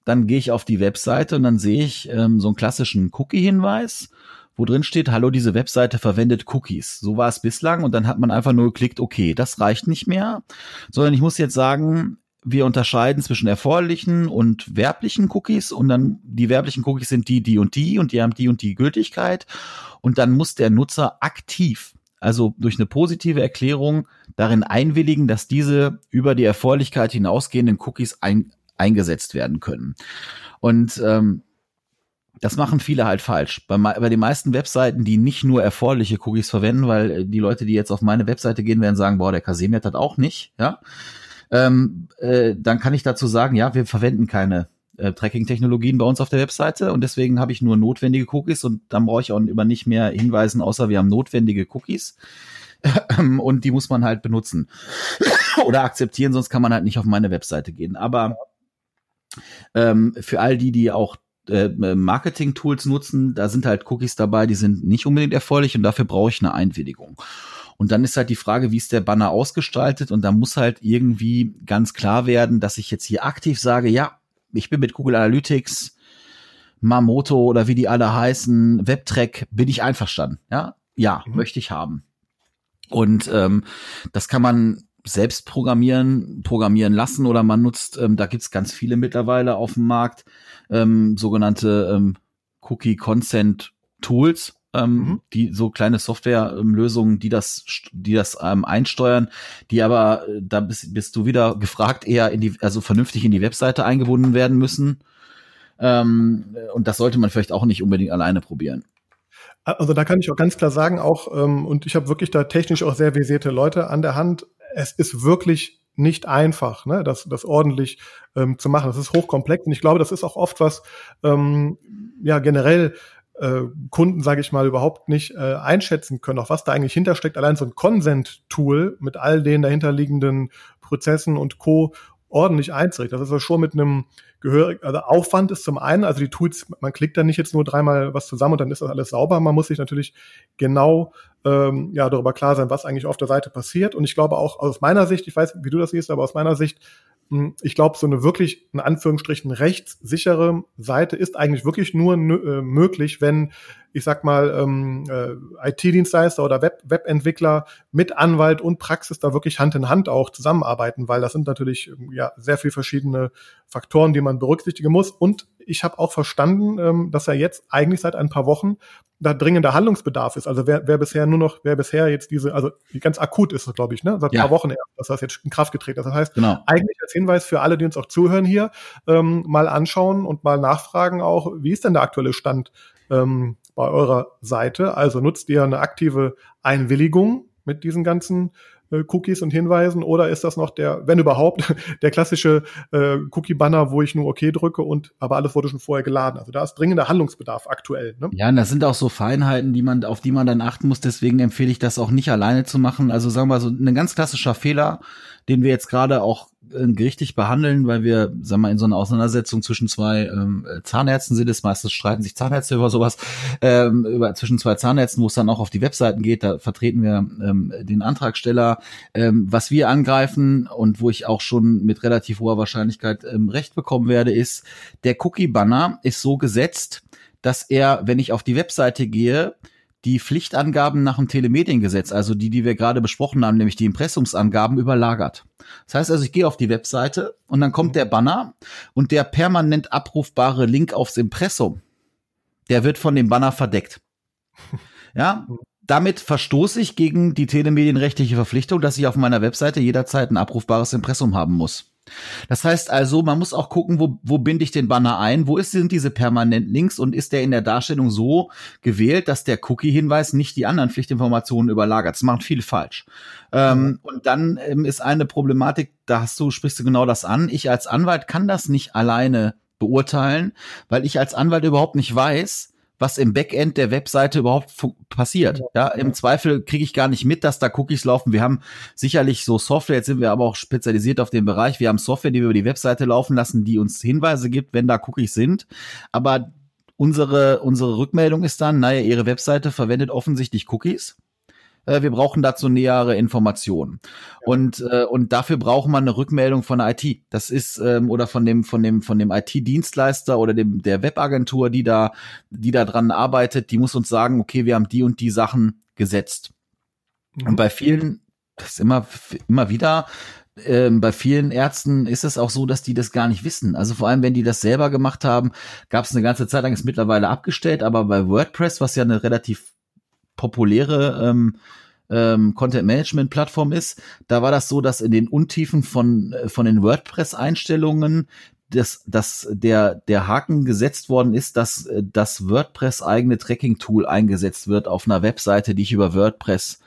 [SPEAKER 2] Dann gehe ich auf die Webseite und dann sehe ich ähm, so einen klassischen Cookie-Hinweis, wo drin steht, hallo, diese Webseite verwendet Cookies. So war es bislang und dann hat man einfach nur geklickt, okay, das reicht nicht mehr, sondern ich muss jetzt sagen, wir unterscheiden zwischen erforderlichen und werblichen Cookies und dann die werblichen Cookies sind die, die und die und die haben die und die Gültigkeit und dann muss der Nutzer aktiv also durch eine positive Erklärung darin einwilligen, dass diese über die Erforderlichkeit hinausgehenden Cookies ein, eingesetzt werden können. Und ähm, das machen viele halt falsch. Bei, bei den meisten Webseiten, die nicht nur erforderliche Cookies verwenden, weil äh, die Leute, die jetzt auf meine Webseite gehen, werden sagen, boah, der Casemir hat auch nicht, ja. Ähm, äh, dann kann ich dazu sagen, ja, wir verwenden keine äh, Tracking-Technologien bei uns auf der Webseite und deswegen habe ich nur notwendige Cookies und dann brauche ich auch über nicht mehr hinweisen, außer wir haben notwendige Cookies und die muss man halt benutzen oder akzeptieren, sonst kann man halt nicht auf meine Webseite gehen. Aber ähm, für all die, die auch äh, Marketing-Tools nutzen, da sind halt Cookies dabei, die sind nicht unbedingt erforderlich und dafür brauche ich eine Einwilligung. Und dann ist halt die Frage, wie ist der Banner ausgestaltet? Und da muss halt irgendwie ganz klar werden, dass ich jetzt hier aktiv sage, ja, ich bin mit Google Analytics, Mamoto oder wie die alle heißen, WebTrack, bin ich einverstanden. Ja, ja, mhm. möchte ich haben. Und ähm, das kann man selbst programmieren, programmieren lassen oder man nutzt, ähm, da gibt's ganz viele mittlerweile auf dem Markt, ähm, sogenannte ähm, Cookie Consent Tools, ähm, mhm. die so kleine Softwarelösungen, die das, die das ähm, einsteuern, die aber, äh, da bist, bist du wieder gefragt, eher in die, also vernünftig in die Webseite eingebunden werden müssen. Ähm, und das sollte man vielleicht auch nicht unbedingt alleine probieren.
[SPEAKER 1] Also da kann ich auch ganz klar sagen, auch, ähm, und ich habe wirklich da technisch auch sehr visierte Leute an der Hand, es ist wirklich nicht einfach, ne, das, das ordentlich ähm, zu machen. Das ist hochkomplex und ich glaube, das ist auch oft was, ähm, ja, generell äh, Kunden, sage ich mal, überhaupt nicht äh, einschätzen können, auch was da eigentlich hintersteckt. Allein so ein Consent-Tool mit all den dahinterliegenden Prozessen und Co. ordentlich einzurichten. Das ist ja schon mit einem gehörig, also Aufwand ist zum einen, also die Tools, man klickt da nicht jetzt nur dreimal was zusammen und dann ist das alles sauber. Man muss sich natürlich genau ähm, ja darüber klar sein, was eigentlich auf der Seite passiert. Und ich glaube auch aus meiner Sicht, ich weiß, wie du das siehst, aber aus meiner Sicht ich glaube, so eine wirklich, in Anführungsstrichen, rechtssichere Seite ist eigentlich wirklich nur äh, möglich, wenn, ich sag mal, ähm, äh, IT-Dienstleister oder Web Webentwickler mit Anwalt und Praxis da wirklich Hand in Hand auch zusammenarbeiten, weil das sind natürlich ja sehr viel verschiedene Faktoren, die man berücksichtigen muss. Und ich habe auch verstanden, ähm, dass er jetzt eigentlich seit ein paar Wochen da dringender Handlungsbedarf ist. Also wer, wer bisher nur noch, wer bisher jetzt diese, also ganz akut ist das, glaube ich, ne? Seit ein ja. paar Wochen erst, dass das jetzt in Kraft getreten ist. Das heißt, genau. eigentlich als Hinweis für alle, die uns auch zuhören hier, ähm, mal anschauen und mal nachfragen auch, wie ist denn der aktuelle Stand ähm, bei eurer Seite? Also nutzt ihr eine aktive Einwilligung mit diesen ganzen äh, Cookies und Hinweisen oder ist das noch der, wenn überhaupt, der klassische äh, Cookie-Banner, wo ich nur OK drücke und aber alles wurde schon vorher geladen. Also da ist dringender Handlungsbedarf aktuell.
[SPEAKER 2] Ne? Ja, und das sind auch so Feinheiten, die man, auf die man dann achten muss. Deswegen empfehle ich das auch nicht alleine zu machen. Also sagen wir mal so, ein ganz klassischer Fehler, den wir jetzt gerade auch gerichtlich behandeln, weil wir, sagen wir, in so einer Auseinandersetzung zwischen zwei ähm, Zahnärzten sind es, meistens streiten sich Zahnärzte über sowas, ähm, über zwischen zwei Zahnärzten, wo es dann auch auf die Webseiten geht, da vertreten wir ähm, den Antragsteller. Ähm, was wir angreifen und wo ich auch schon mit relativ hoher Wahrscheinlichkeit ähm, Recht bekommen werde, ist, der Cookie-Banner ist so gesetzt, dass er, wenn ich auf die Webseite gehe, die Pflichtangaben nach dem Telemediengesetz, also die, die wir gerade besprochen haben, nämlich die Impressumsangaben, überlagert. Das heißt also, ich gehe auf die Webseite und dann kommt der Banner und der permanent abrufbare Link aufs Impressum, der wird von dem Banner verdeckt. Ja, damit verstoße ich gegen die telemedienrechtliche Verpflichtung, dass ich auf meiner Webseite jederzeit ein abrufbares Impressum haben muss. Das heißt also, man muss auch gucken, wo, wo binde ich den Banner ein, wo ist, sind diese permanent Links und ist der in der Darstellung so gewählt, dass der Cookie-Hinweis nicht die anderen Pflichtinformationen überlagert. Das macht viel falsch. Ähm, und dann ähm, ist eine Problematik, da hast du, sprichst du genau das an. Ich als Anwalt kann das nicht alleine beurteilen, weil ich als Anwalt überhaupt nicht weiß, was im Backend der Webseite überhaupt passiert. Ja, im Zweifel kriege ich gar nicht mit, dass da Cookies laufen. Wir haben sicherlich so Software, jetzt sind wir aber auch spezialisiert auf den Bereich. Wir haben Software, die wir über die Webseite laufen lassen, die uns Hinweise gibt, wenn da Cookies sind. Aber unsere, unsere Rückmeldung ist dann, naja, Ihre Webseite verwendet offensichtlich Cookies wir brauchen dazu nähere Informationen. Ja. Und, äh, und dafür braucht man eine Rückmeldung von der IT. Das ist, ähm, oder von dem, von dem, von dem IT-Dienstleister oder dem, der Webagentur, die da, die da dran arbeitet, die muss uns sagen, okay, wir haben die und die Sachen gesetzt. Mhm. Und bei vielen, das ist immer, immer wieder, ähm, bei vielen Ärzten ist es auch so, dass die das gar nicht wissen. Also vor allem, wenn die das selber gemacht haben, gab es eine ganze Zeit lang, ist mittlerweile abgestellt, aber bei WordPress, was ja eine relativ populäre ähm, ähm, Content-Management-Plattform ist, da war das so, dass in den Untiefen von, äh, von den WordPress-Einstellungen dass, dass der, der Haken gesetzt worden ist, dass äh, das WordPress eigene Tracking-Tool eingesetzt wird auf einer Webseite, die ich über WordPress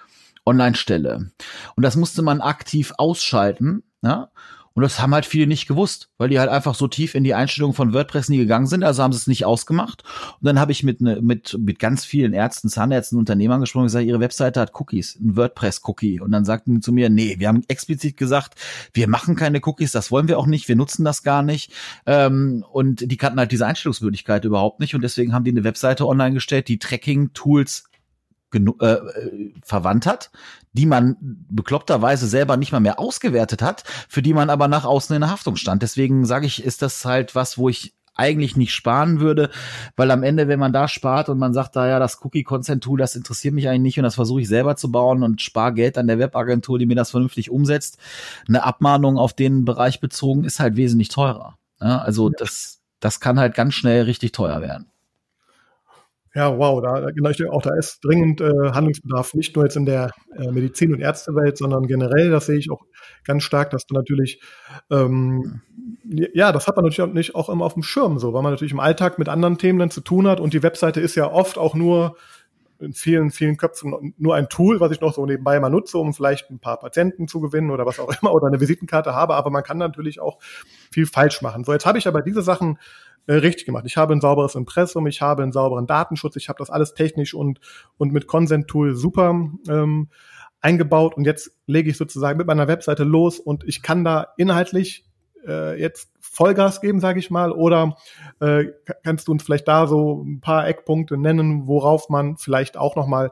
[SPEAKER 2] online stelle. Und das musste man aktiv ausschalten. Ja? Und das haben halt viele nicht gewusst, weil die halt einfach so tief in die Einstellungen von WordPress nie gegangen sind. Also haben sie es nicht ausgemacht. Und dann habe ich mit, ne, mit, mit ganz vielen Ärzten, Zahnärzten, Unternehmern gesprochen und gesagt, ihre Webseite hat Cookies, ein WordPress-Cookie. Und dann sagten die zu mir, nee, wir haben explizit gesagt, wir machen keine Cookies, das wollen wir auch nicht, wir nutzen das gar nicht. Ähm, und die kannten halt diese Einstellungsmöglichkeit überhaupt nicht. Und deswegen haben die eine Webseite online gestellt, die Tracking-Tools äh, verwandt hat, die man bekloppterweise selber nicht mal mehr ausgewertet hat, für die man aber nach außen in der Haftung stand. Deswegen sage ich, ist das halt was, wo ich eigentlich nicht sparen würde, weil am Ende, wenn man da spart und man sagt, da ja, das Cookie Consent Tool, das interessiert mich eigentlich nicht und das versuche ich selber zu bauen und spare Geld an der Webagentur, die mir das vernünftig umsetzt, eine Abmahnung auf den Bereich bezogen ist halt wesentlich teurer. Ja, also ja. das, das kann halt ganz schnell richtig teuer werden.
[SPEAKER 1] Ja, wow, da, genau, auch, da ist dringend äh, Handlungsbedarf, nicht nur jetzt in der äh, Medizin- und Ärztewelt, sondern generell, das sehe ich auch ganz stark, dass du natürlich, ähm, ja, das hat man natürlich auch nicht auch immer auf dem Schirm so, weil man natürlich im Alltag mit anderen Themen dann zu tun hat und die Webseite ist ja oft auch nur in vielen, vielen Köpfen nur ein Tool, was ich noch so nebenbei mal nutze, um vielleicht ein paar Patienten zu gewinnen oder was auch immer oder eine Visitenkarte habe, aber man kann natürlich auch viel falsch machen. So, jetzt habe ich aber diese Sachen äh, richtig gemacht. Ich habe ein sauberes Impressum, ich habe einen sauberen Datenschutz, ich habe das alles technisch und, und mit Consent Tool super ähm, eingebaut und jetzt lege ich sozusagen mit meiner Webseite los und ich kann da inhaltlich äh, jetzt Vollgas geben, sage ich mal, oder äh, kannst du uns vielleicht da so ein paar Eckpunkte nennen, worauf man vielleicht auch noch mal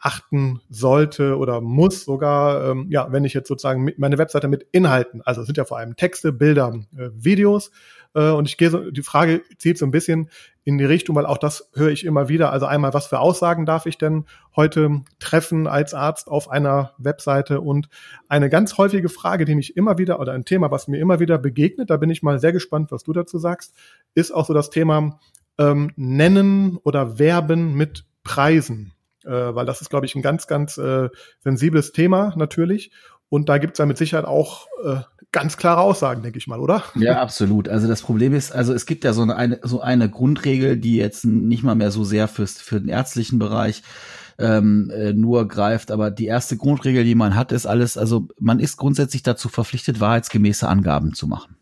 [SPEAKER 1] achten sollte oder muss sogar, ähm, ja, wenn ich jetzt sozusagen mit, meine Webseite mit Inhalten, also es sind ja vor allem Texte, Bilder, äh, Videos, äh, und ich gehe so, die Frage zielt so ein bisschen in die Richtung, weil auch das höre ich immer wieder. Also einmal, was für Aussagen darf ich denn heute treffen als Arzt auf einer Webseite? Und eine ganz häufige Frage, die mich immer wieder, oder ein Thema, was mir immer wieder begegnet, da bin ich mal sehr gespannt, was du dazu sagst, ist auch so das Thema ähm, Nennen oder Werben mit Preisen. Äh, weil das ist, glaube ich, ein ganz, ganz äh, sensibles Thema natürlich. Und da gibt es ja mit Sicherheit auch äh, ganz klare Aussagen, denke ich mal, oder?
[SPEAKER 2] Ja, absolut. Also das Problem ist, also es gibt ja so eine, so eine Grundregel, die jetzt nicht mal mehr so sehr fürs, für den ärztlichen Bereich ähm, äh, nur greift. Aber die erste Grundregel, die man hat, ist alles, also man ist grundsätzlich dazu verpflichtet, wahrheitsgemäße Angaben zu machen.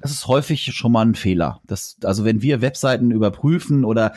[SPEAKER 2] Das ist häufig schon mal ein Fehler. Das, also wenn wir Webseiten überprüfen oder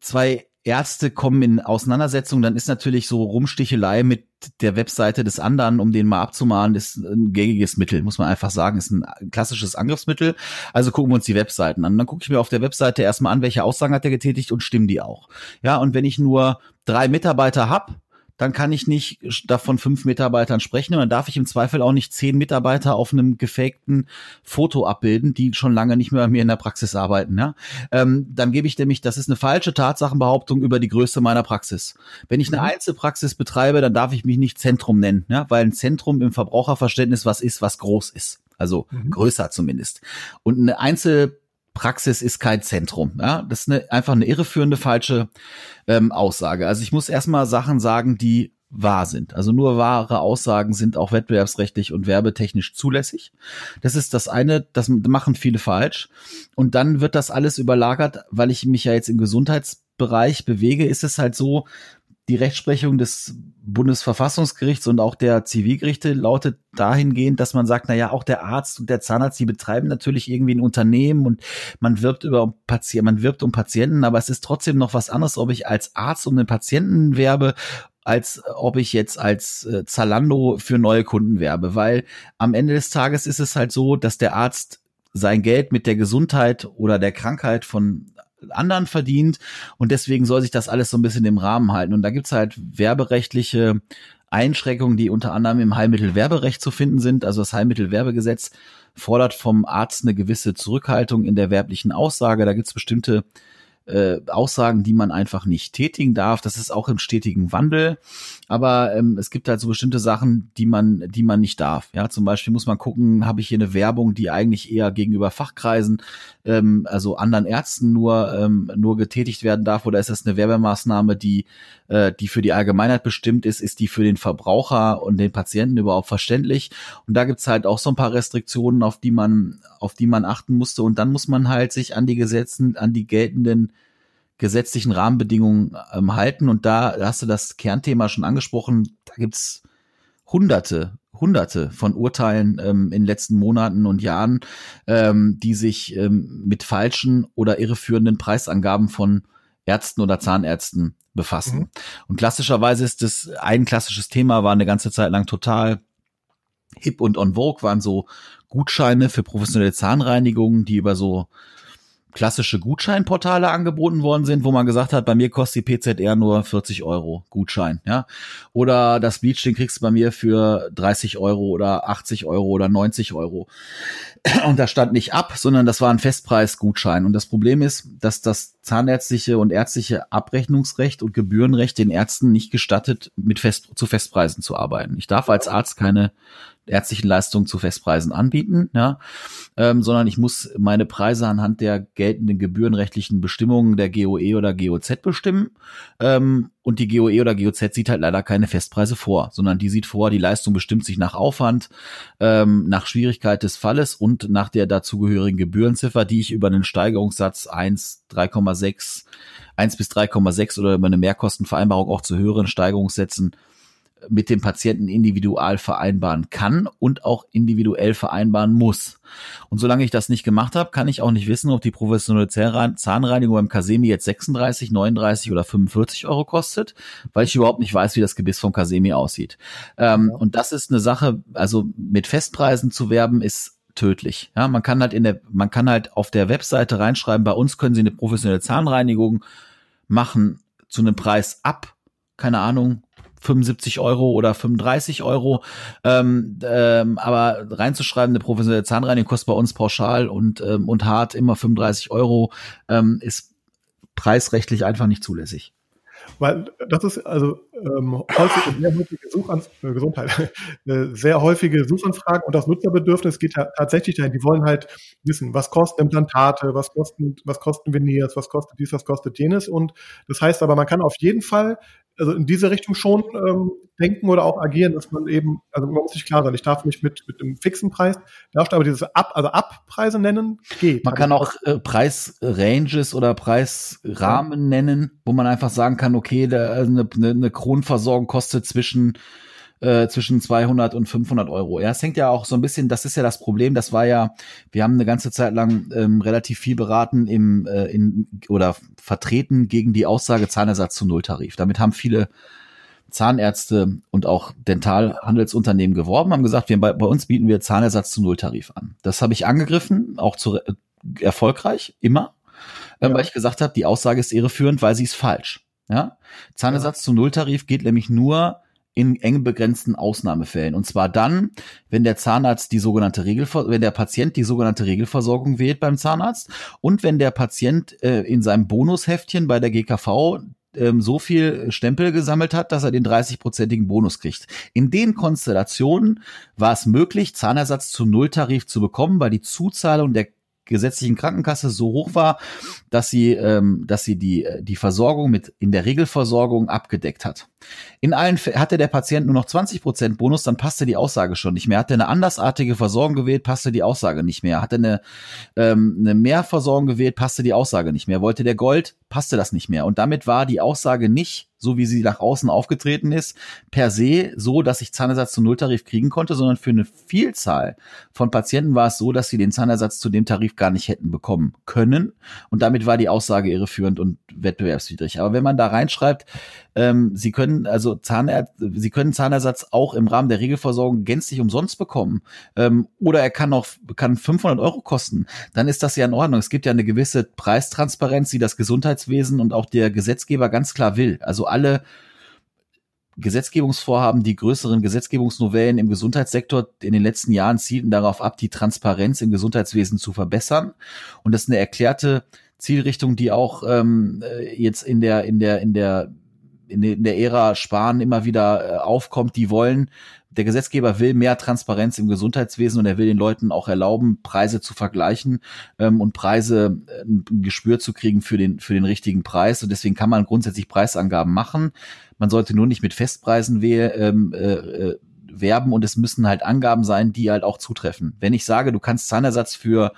[SPEAKER 2] zwei Ärzte kommen in Auseinandersetzungen, dann ist natürlich so Rumstichelei mit der Webseite des anderen, um den mal abzumahnen, ist ein gängiges Mittel, muss man einfach sagen, ist ein klassisches Angriffsmittel. Also gucken wir uns die Webseiten an. Dann gucke ich mir auf der Webseite erstmal an, welche Aussagen hat er getätigt und stimmen die auch. Ja, und wenn ich nur drei Mitarbeiter hab, dann kann ich nicht davon fünf Mitarbeitern sprechen und dann darf ich im Zweifel auch nicht zehn Mitarbeiter auf einem gefakten Foto abbilden, die schon lange nicht mehr bei mir in der Praxis arbeiten. Ja? Ähm, dann gebe ich nämlich, das ist eine falsche Tatsachenbehauptung über die Größe meiner Praxis. Wenn ich eine mhm. Einzelpraxis betreibe, dann darf ich mich nicht Zentrum nennen, ja? weil ein Zentrum im Verbraucherverständnis was ist, was groß ist. Also mhm. größer zumindest. Und eine Einzel Praxis ist kein Zentrum. Ja, das ist eine, einfach eine irreführende falsche ähm, Aussage. Also ich muss erstmal Sachen sagen, die wahr sind. Also nur wahre Aussagen sind auch wettbewerbsrechtlich und werbetechnisch zulässig. Das ist das eine, das machen viele falsch. Und dann wird das alles überlagert, weil ich mich ja jetzt im Gesundheitsbereich bewege, ist es halt so, die Rechtsprechung des Bundesverfassungsgerichts und auch der Zivilgerichte lautet dahingehend, dass man sagt, na ja, auch der Arzt und der Zahnarzt, die betreiben natürlich irgendwie ein Unternehmen und man wirbt über Patienten, man wirbt um Patienten, aber es ist trotzdem noch was anderes, ob ich als Arzt um den Patienten werbe als ob ich jetzt als äh, Zalando für neue Kunden werbe, weil am Ende des Tages ist es halt so, dass der Arzt sein Geld mit der Gesundheit oder der Krankheit von anderen verdient und deswegen soll sich das alles so ein bisschen im Rahmen halten. Und da gibt's halt werberechtliche Einschränkungen, die unter anderem im Heilmittelwerberecht zu finden sind. Also das Heilmittelwerbegesetz fordert vom Arzt eine gewisse Zurückhaltung in der werblichen Aussage. Da gibt's bestimmte äh, Aussagen, die man einfach nicht tätigen darf. Das ist auch im stetigen Wandel. Aber ähm, es gibt halt so bestimmte Sachen, die man, die man nicht darf. Ja, zum Beispiel muss man gucken, habe ich hier eine Werbung, die eigentlich eher gegenüber Fachkreisen, ähm, also anderen Ärzten nur, ähm, nur getätigt werden darf, oder ist das eine Werbemaßnahme, die, äh, die für die Allgemeinheit bestimmt ist, ist die für den Verbraucher und den Patienten überhaupt verständlich? Und da gibt's halt auch so ein paar Restriktionen, auf die man, auf die man achten musste. Und dann muss man halt sich an die Gesetzen, an die geltenden gesetzlichen Rahmenbedingungen ähm, halten. Und da, da hast du das Kernthema schon angesprochen. Da gibt's hunderte, hunderte von Urteilen ähm, in den letzten Monaten und Jahren, ähm, die sich ähm, mit falschen oder irreführenden Preisangaben von Ärzten oder Zahnärzten befassen. Mhm. Und klassischerweise ist das ein klassisches Thema, war eine ganze Zeit lang total hip und on vogue, waren so Gutscheine für professionelle Zahnreinigungen, die über so klassische Gutscheinportale angeboten worden sind, wo man gesagt hat, bei mir kostet die PZR nur 40 Euro Gutschein, ja. Oder das Bleach, den kriegst du bei mir für 30 Euro oder 80 Euro oder 90 Euro. Und da stand nicht ab, sondern das war ein Festpreisgutschein. Und das Problem ist, dass das zahnärztliche und ärztliche Abrechnungsrecht und Gebührenrecht den Ärzten nicht gestattet, mit Fest, zu Festpreisen zu arbeiten. Ich darf als Arzt keine ärztlichen Leistungen zu Festpreisen anbieten, ja, ähm, sondern ich muss meine Preise anhand der geltenden gebührenrechtlichen Bestimmungen der GOE oder GOZ bestimmen. Ähm, und die GOE oder GOZ sieht halt leider keine Festpreise vor, sondern die sieht vor, die Leistung bestimmt sich nach Aufwand, ähm, nach Schwierigkeit des Falles und nach der dazugehörigen Gebührenziffer, die ich über einen Steigerungssatz 1, 3,6, 1 bis 3,6 oder über eine Mehrkostenvereinbarung auch zu höheren Steigerungssätzen mit dem Patienten individual vereinbaren kann und auch individuell vereinbaren muss. Und solange ich das nicht gemacht habe, kann ich auch nicht wissen, ob die professionelle Zahnreinigung beim Kasemi jetzt 36, 39 oder 45 Euro kostet, weil ich überhaupt nicht weiß, wie das Gebiss vom Kasemi aussieht. Ähm, und das ist eine Sache, also mit Festpreisen zu werben, ist tödlich. Ja, man kann halt in der, man kann halt auf der Webseite reinschreiben, bei uns können Sie eine professionelle Zahnreinigung machen zu einem Preis ab, keine Ahnung, 75 Euro oder 35 Euro. Ähm, ähm, aber reinzuschreiben, eine professionelle Zahnreinigung kostet bei uns pauschal und, ähm, und hart immer 35 Euro, ähm, ist preisrechtlich einfach nicht zulässig.
[SPEAKER 1] Weil das ist also ähm, häufig sehr häufige Suchanfragen, äh, Gesundheit, sehr häufige Suchanfragen und das Nutzerbedürfnis geht ja tatsächlich dahin. Die wollen halt wissen, was kosten Implantate, was kosten, was kosten Veneers, was kostet dies, was kostet jenes. Und das heißt aber, man kann auf jeden Fall also in diese Richtung schon ähm, denken oder auch agieren, dass man eben, also man muss sich klar sein, ich darf nicht mit, mit einem fixen Preis, darfst aber diese Ab, also Abpreise nennen, geht.
[SPEAKER 2] Man kann auch äh, Preisranges oder Preisrahmen ja. nennen, wo man einfach sagen kann, okay, der, also eine, eine Kronversorgung kostet zwischen äh, zwischen 200 und 500 Euro. Ja, es hängt ja auch so ein bisschen, das ist ja das Problem, das war ja, wir haben eine ganze Zeit lang ähm, relativ viel beraten im, äh, in, oder vertreten gegen die Aussage Zahnersatz zu Nulltarif. Damit haben viele Zahnärzte und auch Dentalhandelsunternehmen geworben, haben gesagt, wir, bei, bei uns bieten wir Zahnersatz zu Nulltarif an. Das habe ich angegriffen, auch zu, äh, erfolgreich, immer, äh, ja. weil ich gesagt habe, die Aussage ist irreführend, weil sie ist falsch. Ja? Zahnersatz ja. zu Nulltarif geht nämlich nur in eng begrenzten Ausnahmefällen. Und zwar dann, wenn der Zahnarzt die sogenannte Regelver wenn der Patient die sogenannte Regelversorgung wählt beim Zahnarzt und wenn der Patient äh, in seinem Bonusheftchen bei der GKV ähm, so viel Stempel gesammelt hat, dass er den 30-prozentigen Bonus kriegt. In den Konstellationen war es möglich, Zahnersatz zu Nulltarif zu bekommen, weil die Zuzahlung der gesetzlichen Krankenkasse so hoch war, dass sie, ähm, dass sie die, die Versorgung mit in der Regelversorgung abgedeckt hat. In allen Fällen hatte der Patient nur noch 20 Prozent Bonus, dann passte die Aussage schon nicht mehr. Hatte eine andersartige Versorgung gewählt, passte die Aussage nicht mehr. Hatte eine, ähm, eine Mehrversorgung gewählt, passte die Aussage nicht mehr. Wollte der Gold, passte das nicht mehr. Und damit war die Aussage nicht so wie sie nach außen aufgetreten ist, per se so, dass ich Zahnersatz zu Nulltarif kriegen konnte, sondern für eine Vielzahl von Patienten war es so, dass sie den Zahnersatz zu dem Tarif gar nicht hätten bekommen können. Und damit war die Aussage irreführend und wettbewerbswidrig. Aber wenn man da reinschreibt, ähm, sie können also Zahnärzte, sie können Zahnersatz auch im Rahmen der Regelversorgung gänzlich umsonst bekommen, ähm, oder er kann auch kann 500 Euro kosten, dann ist das ja in Ordnung. Es gibt ja eine gewisse Preistransparenz, die das Gesundheitswesen und auch der Gesetzgeber ganz klar will. Also alle Gesetzgebungsvorhaben, die größeren Gesetzgebungsnovellen im Gesundheitssektor in den letzten Jahren zielten darauf ab, die Transparenz im Gesundheitswesen zu verbessern. Und das ist eine erklärte Zielrichtung, die auch ähm, äh, jetzt in der in der in der in der Ära Sparen immer wieder äh, aufkommt, die wollen, der Gesetzgeber will mehr Transparenz im Gesundheitswesen und er will den Leuten auch erlauben, Preise zu vergleichen ähm, und Preise äh, ein Gespür zu kriegen für den, für den richtigen Preis. Und deswegen kann man grundsätzlich Preisangaben machen. Man sollte nur nicht mit Festpreisen weh, ähm, äh, äh, werben und es müssen halt Angaben sein, die halt auch zutreffen. Wenn ich sage, du kannst Zahnersatz für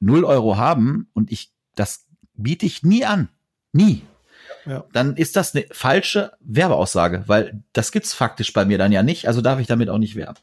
[SPEAKER 2] 0 Euro haben und ich, das biete ich nie an. Nie ja. dann ist das eine falsche Werbeaussage, weil das gibt's faktisch bei mir dann ja nicht, also darf ich damit auch nicht werben.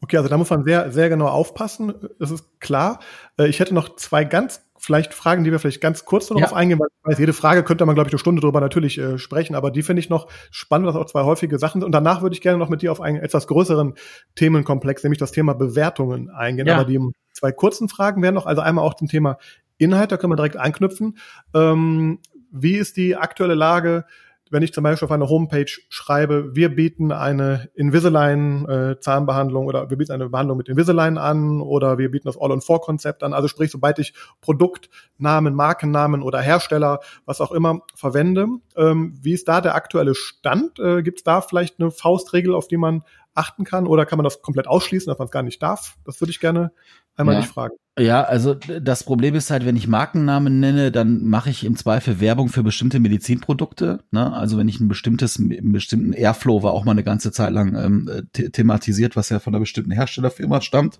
[SPEAKER 1] Okay, also da muss man sehr, sehr genau aufpassen, das ist klar. Äh, ich hätte noch zwei ganz vielleicht Fragen, die wir vielleicht ganz kurz darauf ja. eingehen, weil ich weiß, jede Frage könnte man, glaube ich, eine Stunde drüber natürlich äh, sprechen, aber die finde ich noch spannend, was auch zwei häufige Sachen sind. Und danach würde ich gerne noch mit dir auf einen etwas größeren Themenkomplex, nämlich das Thema Bewertungen eingehen. Ja. Aber die zwei kurzen Fragen wären noch, also einmal auch zum Thema Inhalt, da können wir direkt anknüpfen. Ähm, wie ist die aktuelle Lage, wenn ich zum Beispiel auf eine Homepage schreibe, wir bieten eine Invisalign-Zahnbehandlung äh, oder wir bieten eine Behandlung mit Invisalign an oder wir bieten das All-on-4-Konzept an. Also sprich, sobald ich Produktnamen, Markennamen oder Hersteller, was auch immer verwende, ähm, wie ist da der aktuelle Stand? Äh, Gibt es da vielleicht eine Faustregel, auf die man achten kann oder kann man das komplett ausschließen, dass man es gar nicht darf? Das würde ich gerne einmal
[SPEAKER 2] ja.
[SPEAKER 1] dich fragen.
[SPEAKER 2] Ja, also das Problem ist halt, wenn ich Markennamen nenne, dann mache ich im Zweifel Werbung für bestimmte Medizinprodukte. Ne? Also wenn ich ein bestimmtes, einen bestimmten Airflow war auch mal eine ganze Zeit lang ähm, thematisiert, was ja von einer bestimmten Herstellerfirma stammt.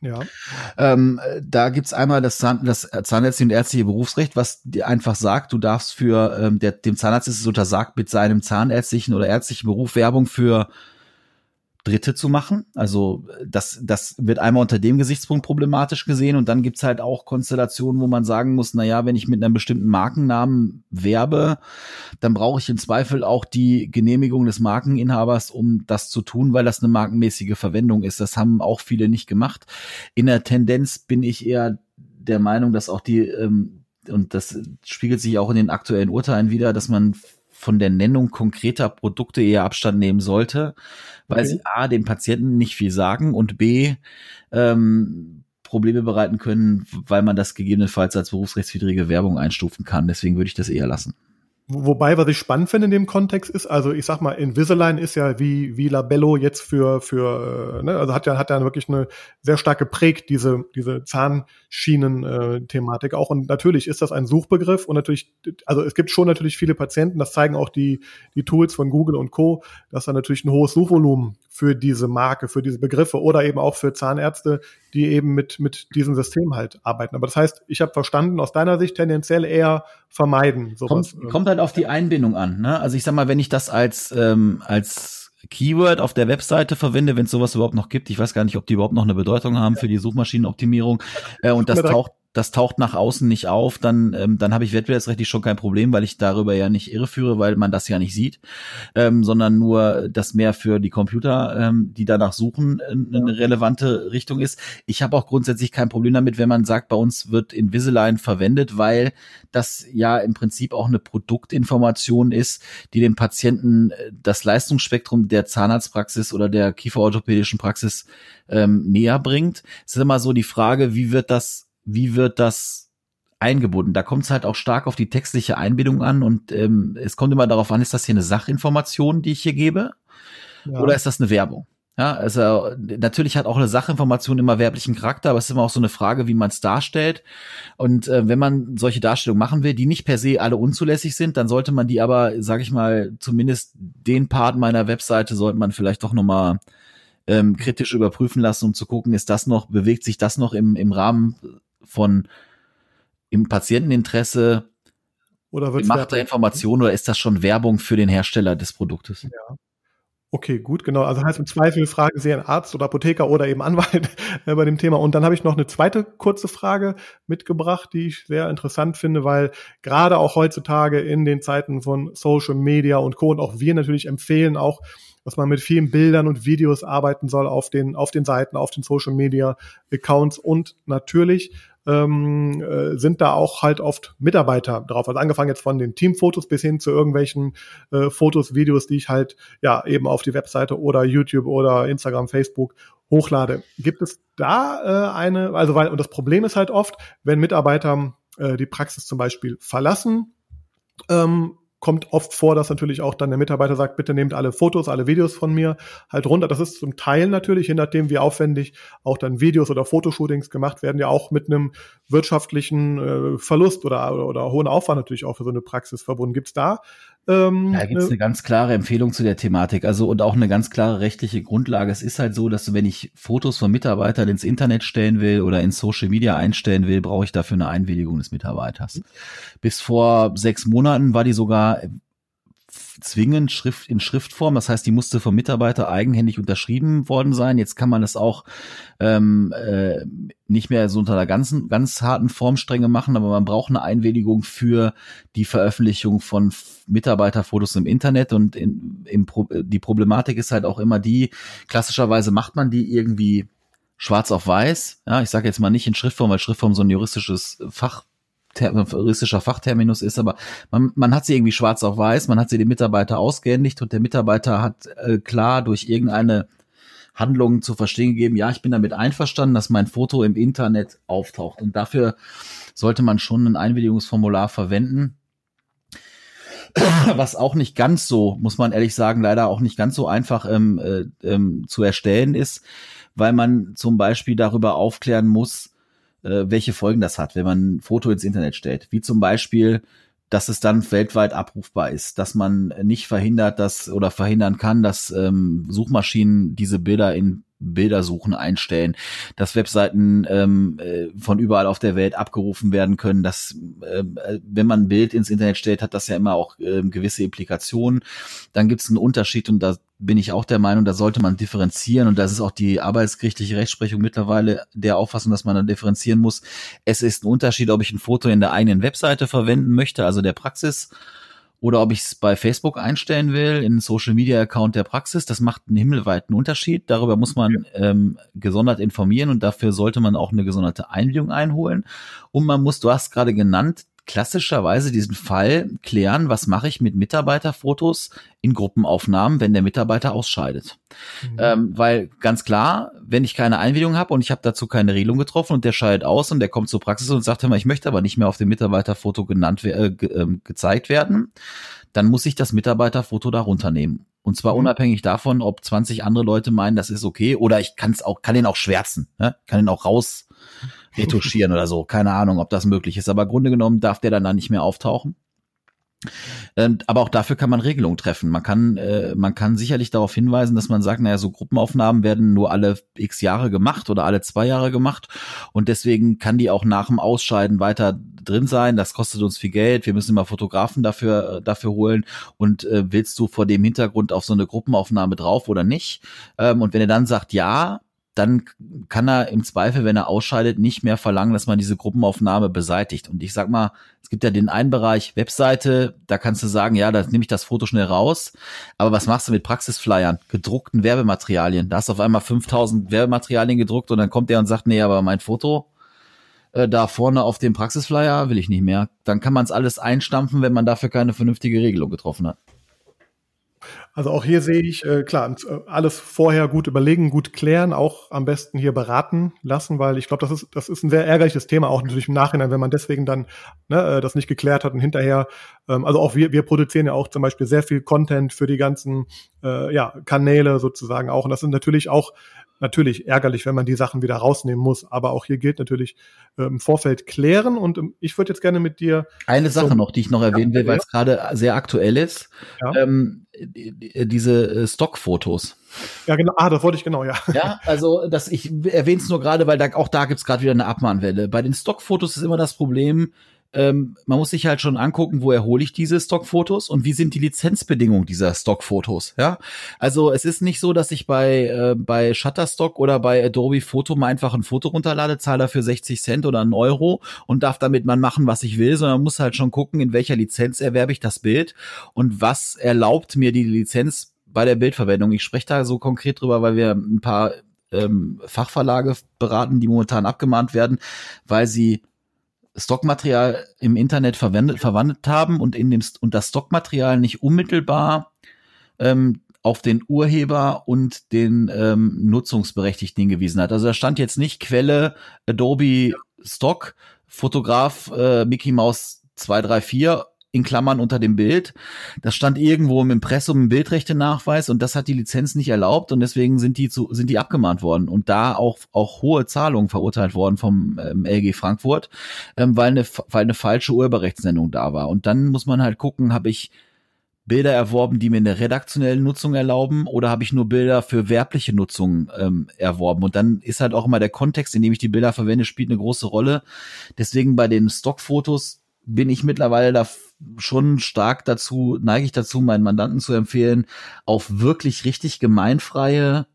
[SPEAKER 2] Ja. Ähm, da gibt's einmal das, Zahn, das Zahnärztliche und ärztliche Berufsrecht, was dir einfach sagt, du darfst für ähm, der, dem Zahnarzt ist es untersagt, mit seinem zahnärztlichen oder ärztlichen Beruf Werbung für Dritte zu machen. Also das, das wird einmal unter dem Gesichtspunkt problematisch gesehen und dann gibt's halt auch Konstellationen, wo man sagen muss, na ja, wenn ich mit einem bestimmten Markennamen werbe, dann brauche ich im Zweifel auch die Genehmigung des Markeninhabers, um das zu tun, weil das eine markenmäßige Verwendung ist. Das haben auch viele nicht gemacht. In der Tendenz bin ich eher der Meinung, dass auch die, ähm, und das spiegelt sich auch in den aktuellen Urteilen wieder, dass man von der Nennung konkreter Produkte eher Abstand nehmen sollte, weil okay. sie A, dem Patienten nicht viel sagen und B, ähm, Probleme bereiten können, weil man das gegebenenfalls als berufsrechtswidrige Werbung einstufen kann. Deswegen würde ich das eher lassen.
[SPEAKER 1] Wobei, was ich spannend finde in dem Kontext ist, also ich sag mal, Invisalign ist ja wie, wie Labello jetzt für, für, ne, also hat ja, hat ja wirklich eine sehr stark geprägt, diese, diese Zahnschienen-Thematik auch. Und natürlich ist das ein Suchbegriff und natürlich, also es gibt schon natürlich viele Patienten, das zeigen auch die, die Tools von Google und Co., dass da natürlich ein hohes Suchvolumen für diese Marke, für diese Begriffe oder eben auch für Zahnärzte, die eben mit, mit diesem System halt arbeiten. Aber das heißt, ich habe verstanden, aus deiner Sicht tendenziell eher vermeiden.
[SPEAKER 2] Sowas. Kommt, kommt halt auf die Einbindung an. Ne? Also ich sag mal, wenn ich das als, ähm, als Keyword auf der Webseite verwende, wenn es sowas überhaupt noch gibt. Ich weiß gar nicht, ob die überhaupt noch eine Bedeutung haben für die Suchmaschinenoptimierung. Äh, und das taucht das taucht nach außen nicht auf, dann, ähm, dann habe ich wettbewerbsrechtlich schon kein Problem, weil ich darüber ja nicht irreführe, weil man das ja nicht sieht, ähm, sondern nur das mehr für die Computer, ähm, die danach suchen, eine relevante Richtung ist. Ich habe auch grundsätzlich kein Problem damit, wenn man sagt, bei uns wird Invisalign verwendet, weil das ja im Prinzip auch eine Produktinformation ist, die dem Patienten äh, das Leistungsspektrum der Zahnarztpraxis oder der kieferorthopädischen Praxis ähm, näher bringt. Es ist immer so die Frage, wie wird das wie wird das eingebunden? Da kommt es halt auch stark auf die textliche Einbindung an und ähm, es kommt immer darauf an, ist das hier eine Sachinformation, die ich hier gebe? Ja. Oder ist das eine Werbung? Ja, also natürlich hat auch eine Sachinformation immer werblichen Charakter, aber es ist immer auch so eine Frage, wie man es darstellt. Und äh, wenn man solche Darstellungen machen will, die nicht per se alle unzulässig sind, dann sollte man die aber, sage ich mal, zumindest den Part meiner Webseite sollte man vielleicht doch nochmal ähm, kritisch überprüfen lassen, um zu gucken, ist das noch, bewegt sich das noch im, im Rahmen von im Patienteninteresse
[SPEAKER 1] oder
[SPEAKER 2] gemachter Information oder ist das schon Werbung für den Hersteller des Produktes?
[SPEAKER 1] Ja. Okay, gut, genau. Also heißt im Zweifel fragen Sie einen Arzt oder Apotheker oder eben Anwalt bei dem Thema. Und dann habe ich noch eine zweite kurze Frage mitgebracht, die ich sehr interessant finde, weil gerade auch heutzutage in den Zeiten von Social Media und Co. und auch wir natürlich empfehlen auch, dass man mit vielen Bildern und Videos arbeiten soll auf den, auf den Seiten, auf den Social Media Accounts und natürlich ähm, äh, sind da auch halt oft Mitarbeiter drauf. Also angefangen jetzt von den Teamfotos bis hin zu irgendwelchen äh, Fotos, Videos, die ich halt ja eben auf die Webseite oder YouTube oder Instagram, Facebook hochlade. Gibt es da äh, eine, also weil, und das Problem ist halt oft, wenn Mitarbeiter äh, die Praxis zum Beispiel verlassen, ähm, kommt oft vor, dass natürlich auch dann der Mitarbeiter sagt, bitte nehmt alle Fotos, alle Videos von mir halt runter. Das ist zum Teil natürlich, je nachdem wie aufwendig auch dann Videos oder Fotoshootings gemacht werden, ja auch mit einem wirtschaftlichen äh, Verlust oder, oder, oder hohen Aufwand natürlich auch für so eine Praxis verbunden. Gibt's da
[SPEAKER 2] ähm, da gibt es eine ganz klare Empfehlung zu der Thematik, also und auch eine ganz klare rechtliche Grundlage. Es ist halt so, dass wenn ich Fotos von Mitarbeitern ins Internet stellen will oder in Social Media einstellen will, brauche ich dafür eine Einwilligung des Mitarbeiters. Bis vor sechs Monaten war die sogar zwingend Schrift in Schriftform. Das heißt, die musste vom Mitarbeiter eigenhändig unterschrieben worden sein. Jetzt kann man das auch ähm, äh, nicht mehr so unter einer ganzen, ganz harten Formstrenge machen, aber man braucht eine Einwilligung für die Veröffentlichung von Mitarbeiterfotos im Internet. Und in, im Pro die Problematik ist halt auch immer die, klassischerweise macht man die irgendwie schwarz auf weiß. Ja, ich sage jetzt mal nicht in Schriftform, weil Schriftform so ein juristisches Fach juristischer Fachterminus ist, aber man, man hat sie irgendwie schwarz auf weiß, man hat sie dem Mitarbeiter ausgehändigt und der Mitarbeiter hat äh, klar durch irgendeine Handlung zu verstehen gegeben, ja, ich bin damit einverstanden, dass mein Foto im Internet auftaucht. Und dafür sollte man schon ein Einwilligungsformular verwenden. Was auch nicht ganz so, muss man ehrlich sagen, leider auch nicht ganz so einfach ähm, äh, ähm, zu erstellen ist, weil man zum Beispiel darüber aufklären muss, äh, welche Folgen das hat, wenn man ein Foto ins Internet stellt. Wie zum Beispiel, dass es dann weltweit abrufbar ist, dass man nicht verhindert, dass oder verhindern kann, dass ähm, Suchmaschinen diese Bilder in Bildersuchen einstellen, dass Webseiten ähm, äh, von überall auf der Welt abgerufen werden können, dass äh, wenn man ein Bild ins Internet stellt, hat das ja immer auch äh, gewisse Implikationen. Dann gibt es einen Unterschied und da bin ich auch der Meinung, da sollte man differenzieren und das ist auch die arbeitsgerichtliche Rechtsprechung mittlerweile der Auffassung, dass man da differenzieren muss. Es ist ein Unterschied, ob ich ein Foto in der eigenen Webseite verwenden möchte, also der Praxis oder ob ich es bei Facebook einstellen will, in Social Media Account der Praxis. Das macht einen himmelweiten Unterschied. Darüber muss man ähm, gesondert informieren und dafür sollte man auch eine gesonderte Einwilligung einholen. Und man muss, du hast gerade genannt, klassischerweise diesen Fall klären, was mache ich mit Mitarbeiterfotos in Gruppenaufnahmen, wenn der Mitarbeiter ausscheidet. Mhm. Ähm, weil ganz klar, wenn ich keine Einwilligung habe und ich habe dazu keine Regelung getroffen und der scheidet aus und der kommt zur Praxis und sagt, hör mal, ich möchte aber nicht mehr auf dem Mitarbeiterfoto genannt äh, ge äh, gezeigt werden, dann muss ich das Mitarbeiterfoto da runternehmen. Und zwar mhm. unabhängig davon, ob 20 andere Leute meinen, das ist okay, oder ich kann es auch, kann den auch schwärzen, ne? kann ihn auch raus retuschieren oder so. Keine Ahnung, ob das möglich ist. Aber Grunde genommen darf der dann da nicht mehr auftauchen. Ähm, aber auch dafür kann man Regelungen treffen. Man kann, äh, man kann sicherlich darauf hinweisen, dass man sagt, naja, so Gruppenaufnahmen werden nur alle x Jahre gemacht oder alle zwei Jahre gemacht und deswegen kann die auch nach dem Ausscheiden weiter drin sein. Das kostet uns viel Geld. Wir müssen immer Fotografen dafür, äh, dafür holen. Und äh, willst du vor dem Hintergrund auf so eine Gruppenaufnahme drauf oder nicht? Ähm, und wenn er dann sagt, ja, dann kann er im Zweifel, wenn er ausscheidet, nicht mehr verlangen, dass man diese Gruppenaufnahme beseitigt. Und ich sag mal, es gibt ja den einen Bereich Webseite, da kannst du sagen, ja, da nehme ich das Foto schnell raus. Aber was machst du mit Praxisflyern, gedruckten Werbematerialien? Da hast du auf einmal 5000 Werbematerialien gedruckt und dann kommt der und sagt, nee, aber mein Foto äh, da vorne auf dem Praxisflyer will ich nicht mehr. Dann kann man es alles einstampfen, wenn man dafür keine vernünftige Regelung getroffen hat.
[SPEAKER 1] Also auch hier sehe ich, äh, klar, äh, alles vorher gut überlegen, gut klären, auch am besten hier beraten lassen, weil ich glaube, das ist, das ist ein sehr ärgerliches Thema, auch natürlich im Nachhinein, wenn man deswegen dann ne, äh, das nicht geklärt hat und hinterher, ähm, also auch wir, wir produzieren ja auch zum Beispiel sehr viel Content für die ganzen äh, ja, Kanäle sozusagen auch. Und das sind natürlich auch natürlich ärgerlich, wenn man die Sachen wieder rausnehmen muss. Aber auch hier gilt natürlich äh, im Vorfeld klären. Und ähm, ich würde jetzt gerne mit dir.
[SPEAKER 2] Eine Sache noch, die ich noch erwähnen will, weil es gerade sehr aktuell ist. Ja. Ähm, diese äh, Stockfotos.
[SPEAKER 1] Ja, genau. Ah, das wollte ich genau, ja.
[SPEAKER 2] Ja, also das, ich erwähne es nur gerade, weil da, auch da gibt's gerade wieder eine Abmahnwelle. Bei den Stockfotos ist immer das Problem, ähm, man muss sich halt schon angucken, wo erhole ich diese Stockfotos und wie sind die Lizenzbedingungen dieser Stockfotos. Ja, also es ist nicht so, dass ich bei äh, bei Shutterstock oder bei Adobe Photo mal einfach ein Foto runterlade, zahle dafür 60 Cent oder einen Euro und darf damit man machen, was ich will, sondern man muss halt schon gucken, in welcher Lizenz erwerbe ich das Bild und was erlaubt mir die Lizenz bei der Bildverwendung. Ich spreche da so konkret drüber, weil wir ein paar ähm, Fachverlage beraten, die momentan abgemahnt werden, weil sie Stockmaterial im Internet verwendet, verwandelt haben und in dem und das Stockmaterial nicht unmittelbar ähm, auf den Urheber und den ähm, Nutzungsberechtigten hingewiesen hat. Also da stand jetzt nicht Quelle Adobe Stock, Fotograf äh, Mickey Mouse 234 in Klammern unter dem Bild. Das stand irgendwo im Impressum im Bildrechte-Nachweis und das hat die Lizenz nicht erlaubt und deswegen sind die zu, sind die abgemahnt worden und da auch, auch hohe Zahlungen verurteilt worden vom ähm, LG Frankfurt, ähm, weil eine, weil eine falsche Urheberrechtsnennung da war. Und dann muss man halt gucken, habe ich Bilder erworben, die mir eine redaktionelle Nutzung erlauben, oder habe ich nur Bilder für werbliche Nutzung ähm, erworben? Und dann ist halt auch immer der Kontext, in dem ich die Bilder verwende, spielt eine große Rolle. Deswegen bei den Stockfotos bin ich mittlerweile da schon stark dazu, neige ich dazu, meinen Mandanten zu empfehlen, auf wirklich richtig gemeinfreie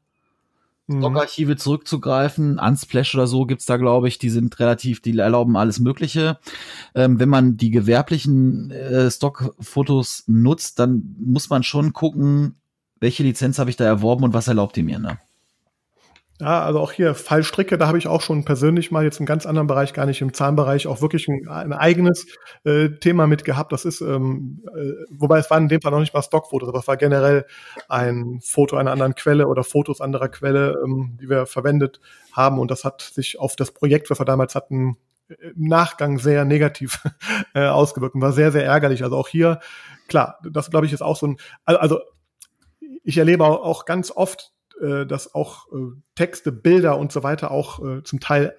[SPEAKER 2] mhm. Stockarchive zurückzugreifen. Unsplash oder so gibt's da, glaube ich, die sind relativ, die erlauben alles Mögliche. Ähm, wenn man die gewerblichen äh, Stockfotos nutzt, dann muss man schon gucken, welche Lizenz habe ich da erworben und was erlaubt die mir, ne?
[SPEAKER 1] Ja, also auch hier Fallstricke, da habe ich auch schon persönlich mal jetzt im ganz anderen Bereich, gar nicht im Zahnbereich, auch wirklich ein, ein eigenes äh, Thema mit gehabt. Das ist, ähm, äh, wobei es war in dem Fall noch nicht mal Stockfotos, aber es war generell ein Foto einer anderen Quelle oder Fotos anderer Quelle, ähm, die wir verwendet haben. Und das hat sich auf das Projekt, was wir damals hatten, im Nachgang sehr negativ äh, ausgewirkt und war sehr, sehr ärgerlich. Also auch hier, klar, das glaube ich ist auch so ein, also ich erlebe auch ganz oft äh, dass auch äh, Texte, Bilder und so weiter auch äh, zum Teil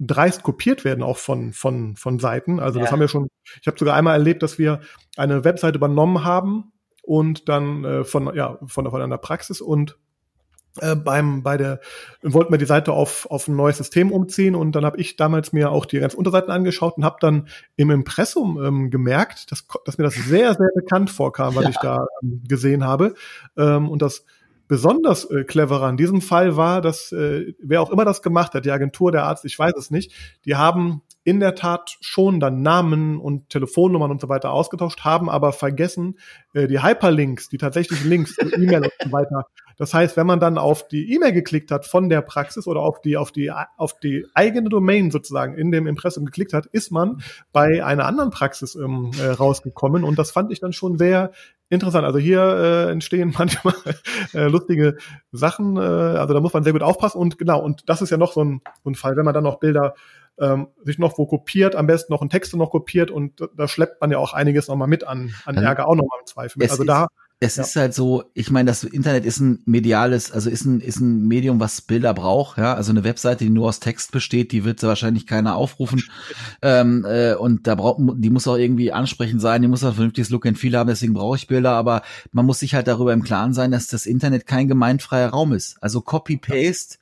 [SPEAKER 1] dreist kopiert werden auch von von von Seiten. Also ja. das haben wir schon. Ich habe sogar einmal erlebt, dass wir eine Webseite übernommen haben und dann äh, von ja von, von einer Praxis und äh, beim bei der wollten wir die Seite auf auf ein neues System umziehen und dann habe ich damals mir auch die ganzen Unterseiten angeschaut und habe dann im Impressum ähm, gemerkt, dass dass mir das sehr sehr bekannt vorkam, was ja. ich da ähm, gesehen habe ähm, und das besonders äh, cleverer in diesem Fall war, dass äh, wer auch immer das gemacht hat, die Agentur, der Arzt, ich weiß es nicht, die haben in der Tat schon dann Namen und Telefonnummern und so weiter ausgetauscht, haben aber vergessen, äh, die Hyperlinks, die tatsächlichen Links, E-Mail und so weiter. Das heißt, wenn man dann auf die E-Mail geklickt hat von der Praxis oder auf die, auf die, auf die eigene Domain sozusagen in dem Impressum geklickt hat, ist man bei einer anderen Praxis ähm, äh, rausgekommen. Und das fand ich dann schon sehr interessant. Also hier äh, entstehen manchmal äh, lustige Sachen. Äh, also da muss man sehr gut aufpassen. Und genau, und das ist ja noch so ein, so ein Fall, wenn man dann noch Bilder ähm, sich noch wo kopiert, am besten noch ein Texte noch kopiert und da schleppt man ja auch einiges nochmal mit an, an Ärger auch nochmal im Zweifel.
[SPEAKER 2] Also da es ja. ist halt so, ich meine, das Internet ist ein mediales, also ist ein, ist ein Medium, was Bilder braucht, ja. Also eine Webseite, die nur aus Text besteht, die wird wahrscheinlich keiner aufrufen. Ähm, äh, und da braucht, die muss auch irgendwie ansprechend sein, die muss auch ein vernünftiges Look and Feel haben, deswegen brauche ich Bilder, aber man muss sich halt darüber im Klaren sein, dass das Internet kein gemeinfreier Raum ist. Also Copy-Paste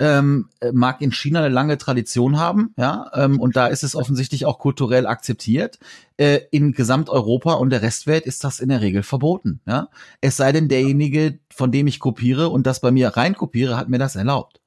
[SPEAKER 2] ähm, mag in China eine lange Tradition haben, ja, ähm, und da ist es offensichtlich auch kulturell akzeptiert. Äh, in Gesamteuropa und der Restwelt ist das in der Regel verboten, ja. Es sei denn, derjenige, von dem ich kopiere und das bei mir rein kopiere, hat mir das erlaubt.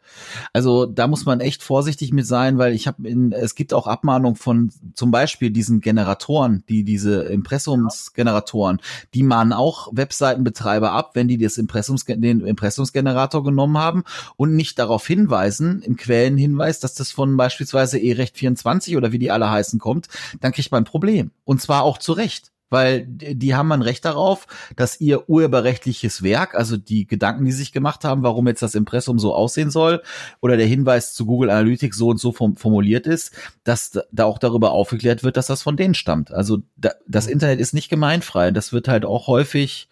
[SPEAKER 2] Also da muss man echt vorsichtig mit sein, weil ich habe in, es gibt auch Abmahnungen von zum Beispiel diesen Generatoren, die diese Impressumsgeneratoren, die mahnen auch Webseitenbetreiber ab, wenn die das Impressums, den Impressumsgenerator genommen haben und nicht darauf hinweisen, im Quellenhinweis, dass das von beispielsweise E-Recht 24 oder wie die alle heißen kommt, dann kriegt man ein Problem. Und zwar auch zu Recht weil die haben ein Recht darauf, dass ihr urheberrechtliches Werk, also die Gedanken, die sich gemacht haben, warum jetzt das Impressum so aussehen soll oder der Hinweis zu Google Analytics so und so formuliert ist, dass da auch darüber aufgeklärt wird, dass das von denen stammt. Also da, das Internet ist nicht gemeinfrei. Das wird halt auch häufig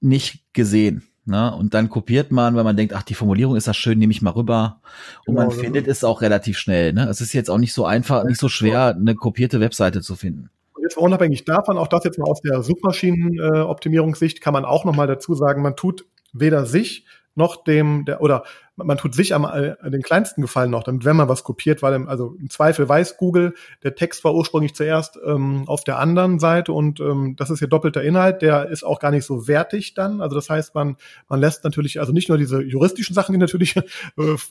[SPEAKER 2] nicht gesehen. Ne? Und dann kopiert man, weil man denkt, ach, die Formulierung ist das schön, nehme ich mal rüber. Und genau, man findet es auch relativ schnell. Ne? Es ist jetzt auch nicht so einfach, nicht so schwer, eine kopierte Webseite zu finden
[SPEAKER 1] jetzt unabhängig davon, auch das jetzt mal aus der Suchmaschinenoptimierungssicht, kann man auch nochmal dazu sagen, man tut weder sich noch dem, der, oder man tut sich am äh, den kleinsten Gefallen noch, damit wenn man was kopiert, weil im, also im Zweifel weiß Google, der Text war ursprünglich zuerst ähm, auf der anderen Seite und ähm, das ist hier doppelter Inhalt, der ist auch gar nicht so wertig dann. Also das heißt, man man lässt natürlich also nicht nur diese juristischen Sachen, die natürlich äh,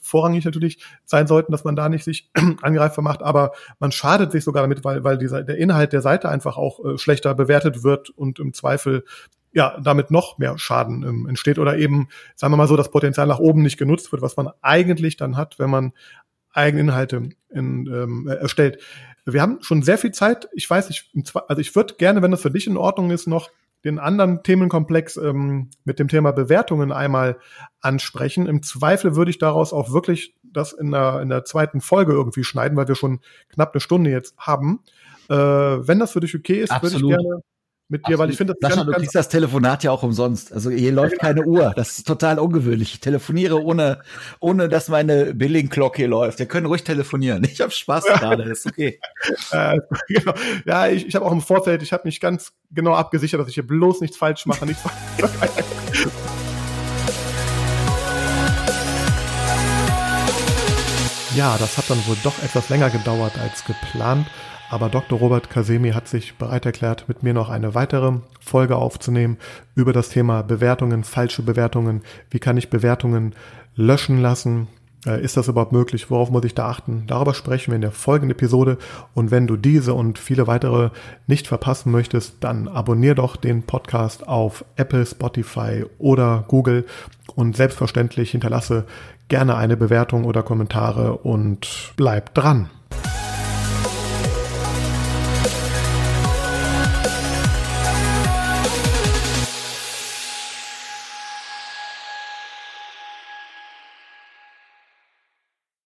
[SPEAKER 1] vorrangig natürlich sein sollten, dass man da nicht sich angreifbar macht, aber man schadet sich sogar damit, weil weil dieser der Inhalt der Seite einfach auch äh, schlechter bewertet wird und im Zweifel ja, damit noch mehr Schaden ähm, entsteht oder eben, sagen wir mal so, das Potenzial nach oben nicht genutzt wird, was man eigentlich dann hat, wenn man eigene Inhalte in, ähm, erstellt. Wir haben schon sehr viel Zeit. Ich weiß, ich, also ich würde gerne, wenn das für dich in Ordnung ist, noch den anderen Themenkomplex ähm, mit dem Thema Bewertungen einmal ansprechen. Im Zweifel würde ich daraus auch wirklich das in der, in der zweiten Folge irgendwie schneiden, weil wir schon knapp eine Stunde jetzt haben. Äh, wenn das für dich okay ist, würde ich gerne mit dir, Absolut. weil ich finde,
[SPEAKER 2] das Sascha, du kriegst das Telefonat ja auch umsonst. Also hier läuft keine Uhr. Das ist total ungewöhnlich. Ich telefoniere ohne, ohne dass meine Billing-Clock hier läuft. Wir können ruhig telefonieren. Ich habe Spaß gerade. Ist okay.
[SPEAKER 1] äh, genau. Ja, ich, ich habe auch im Vorfeld, ich habe mich ganz genau abgesichert, dass ich hier bloß nichts falsch mache. Nichts ja, das hat dann wohl doch etwas länger gedauert als geplant. Aber Dr. Robert Kasemi hat sich bereit erklärt, mit mir noch eine weitere Folge aufzunehmen über das Thema Bewertungen, falsche Bewertungen. Wie kann ich Bewertungen löschen lassen? Äh, ist das überhaupt möglich? Worauf muss ich da achten? Darüber sprechen wir in der folgenden Episode. Und wenn du diese und viele weitere nicht verpassen möchtest, dann abonnier doch den Podcast auf Apple, Spotify oder Google und selbstverständlich hinterlasse gerne eine Bewertung oder Kommentare und bleib dran.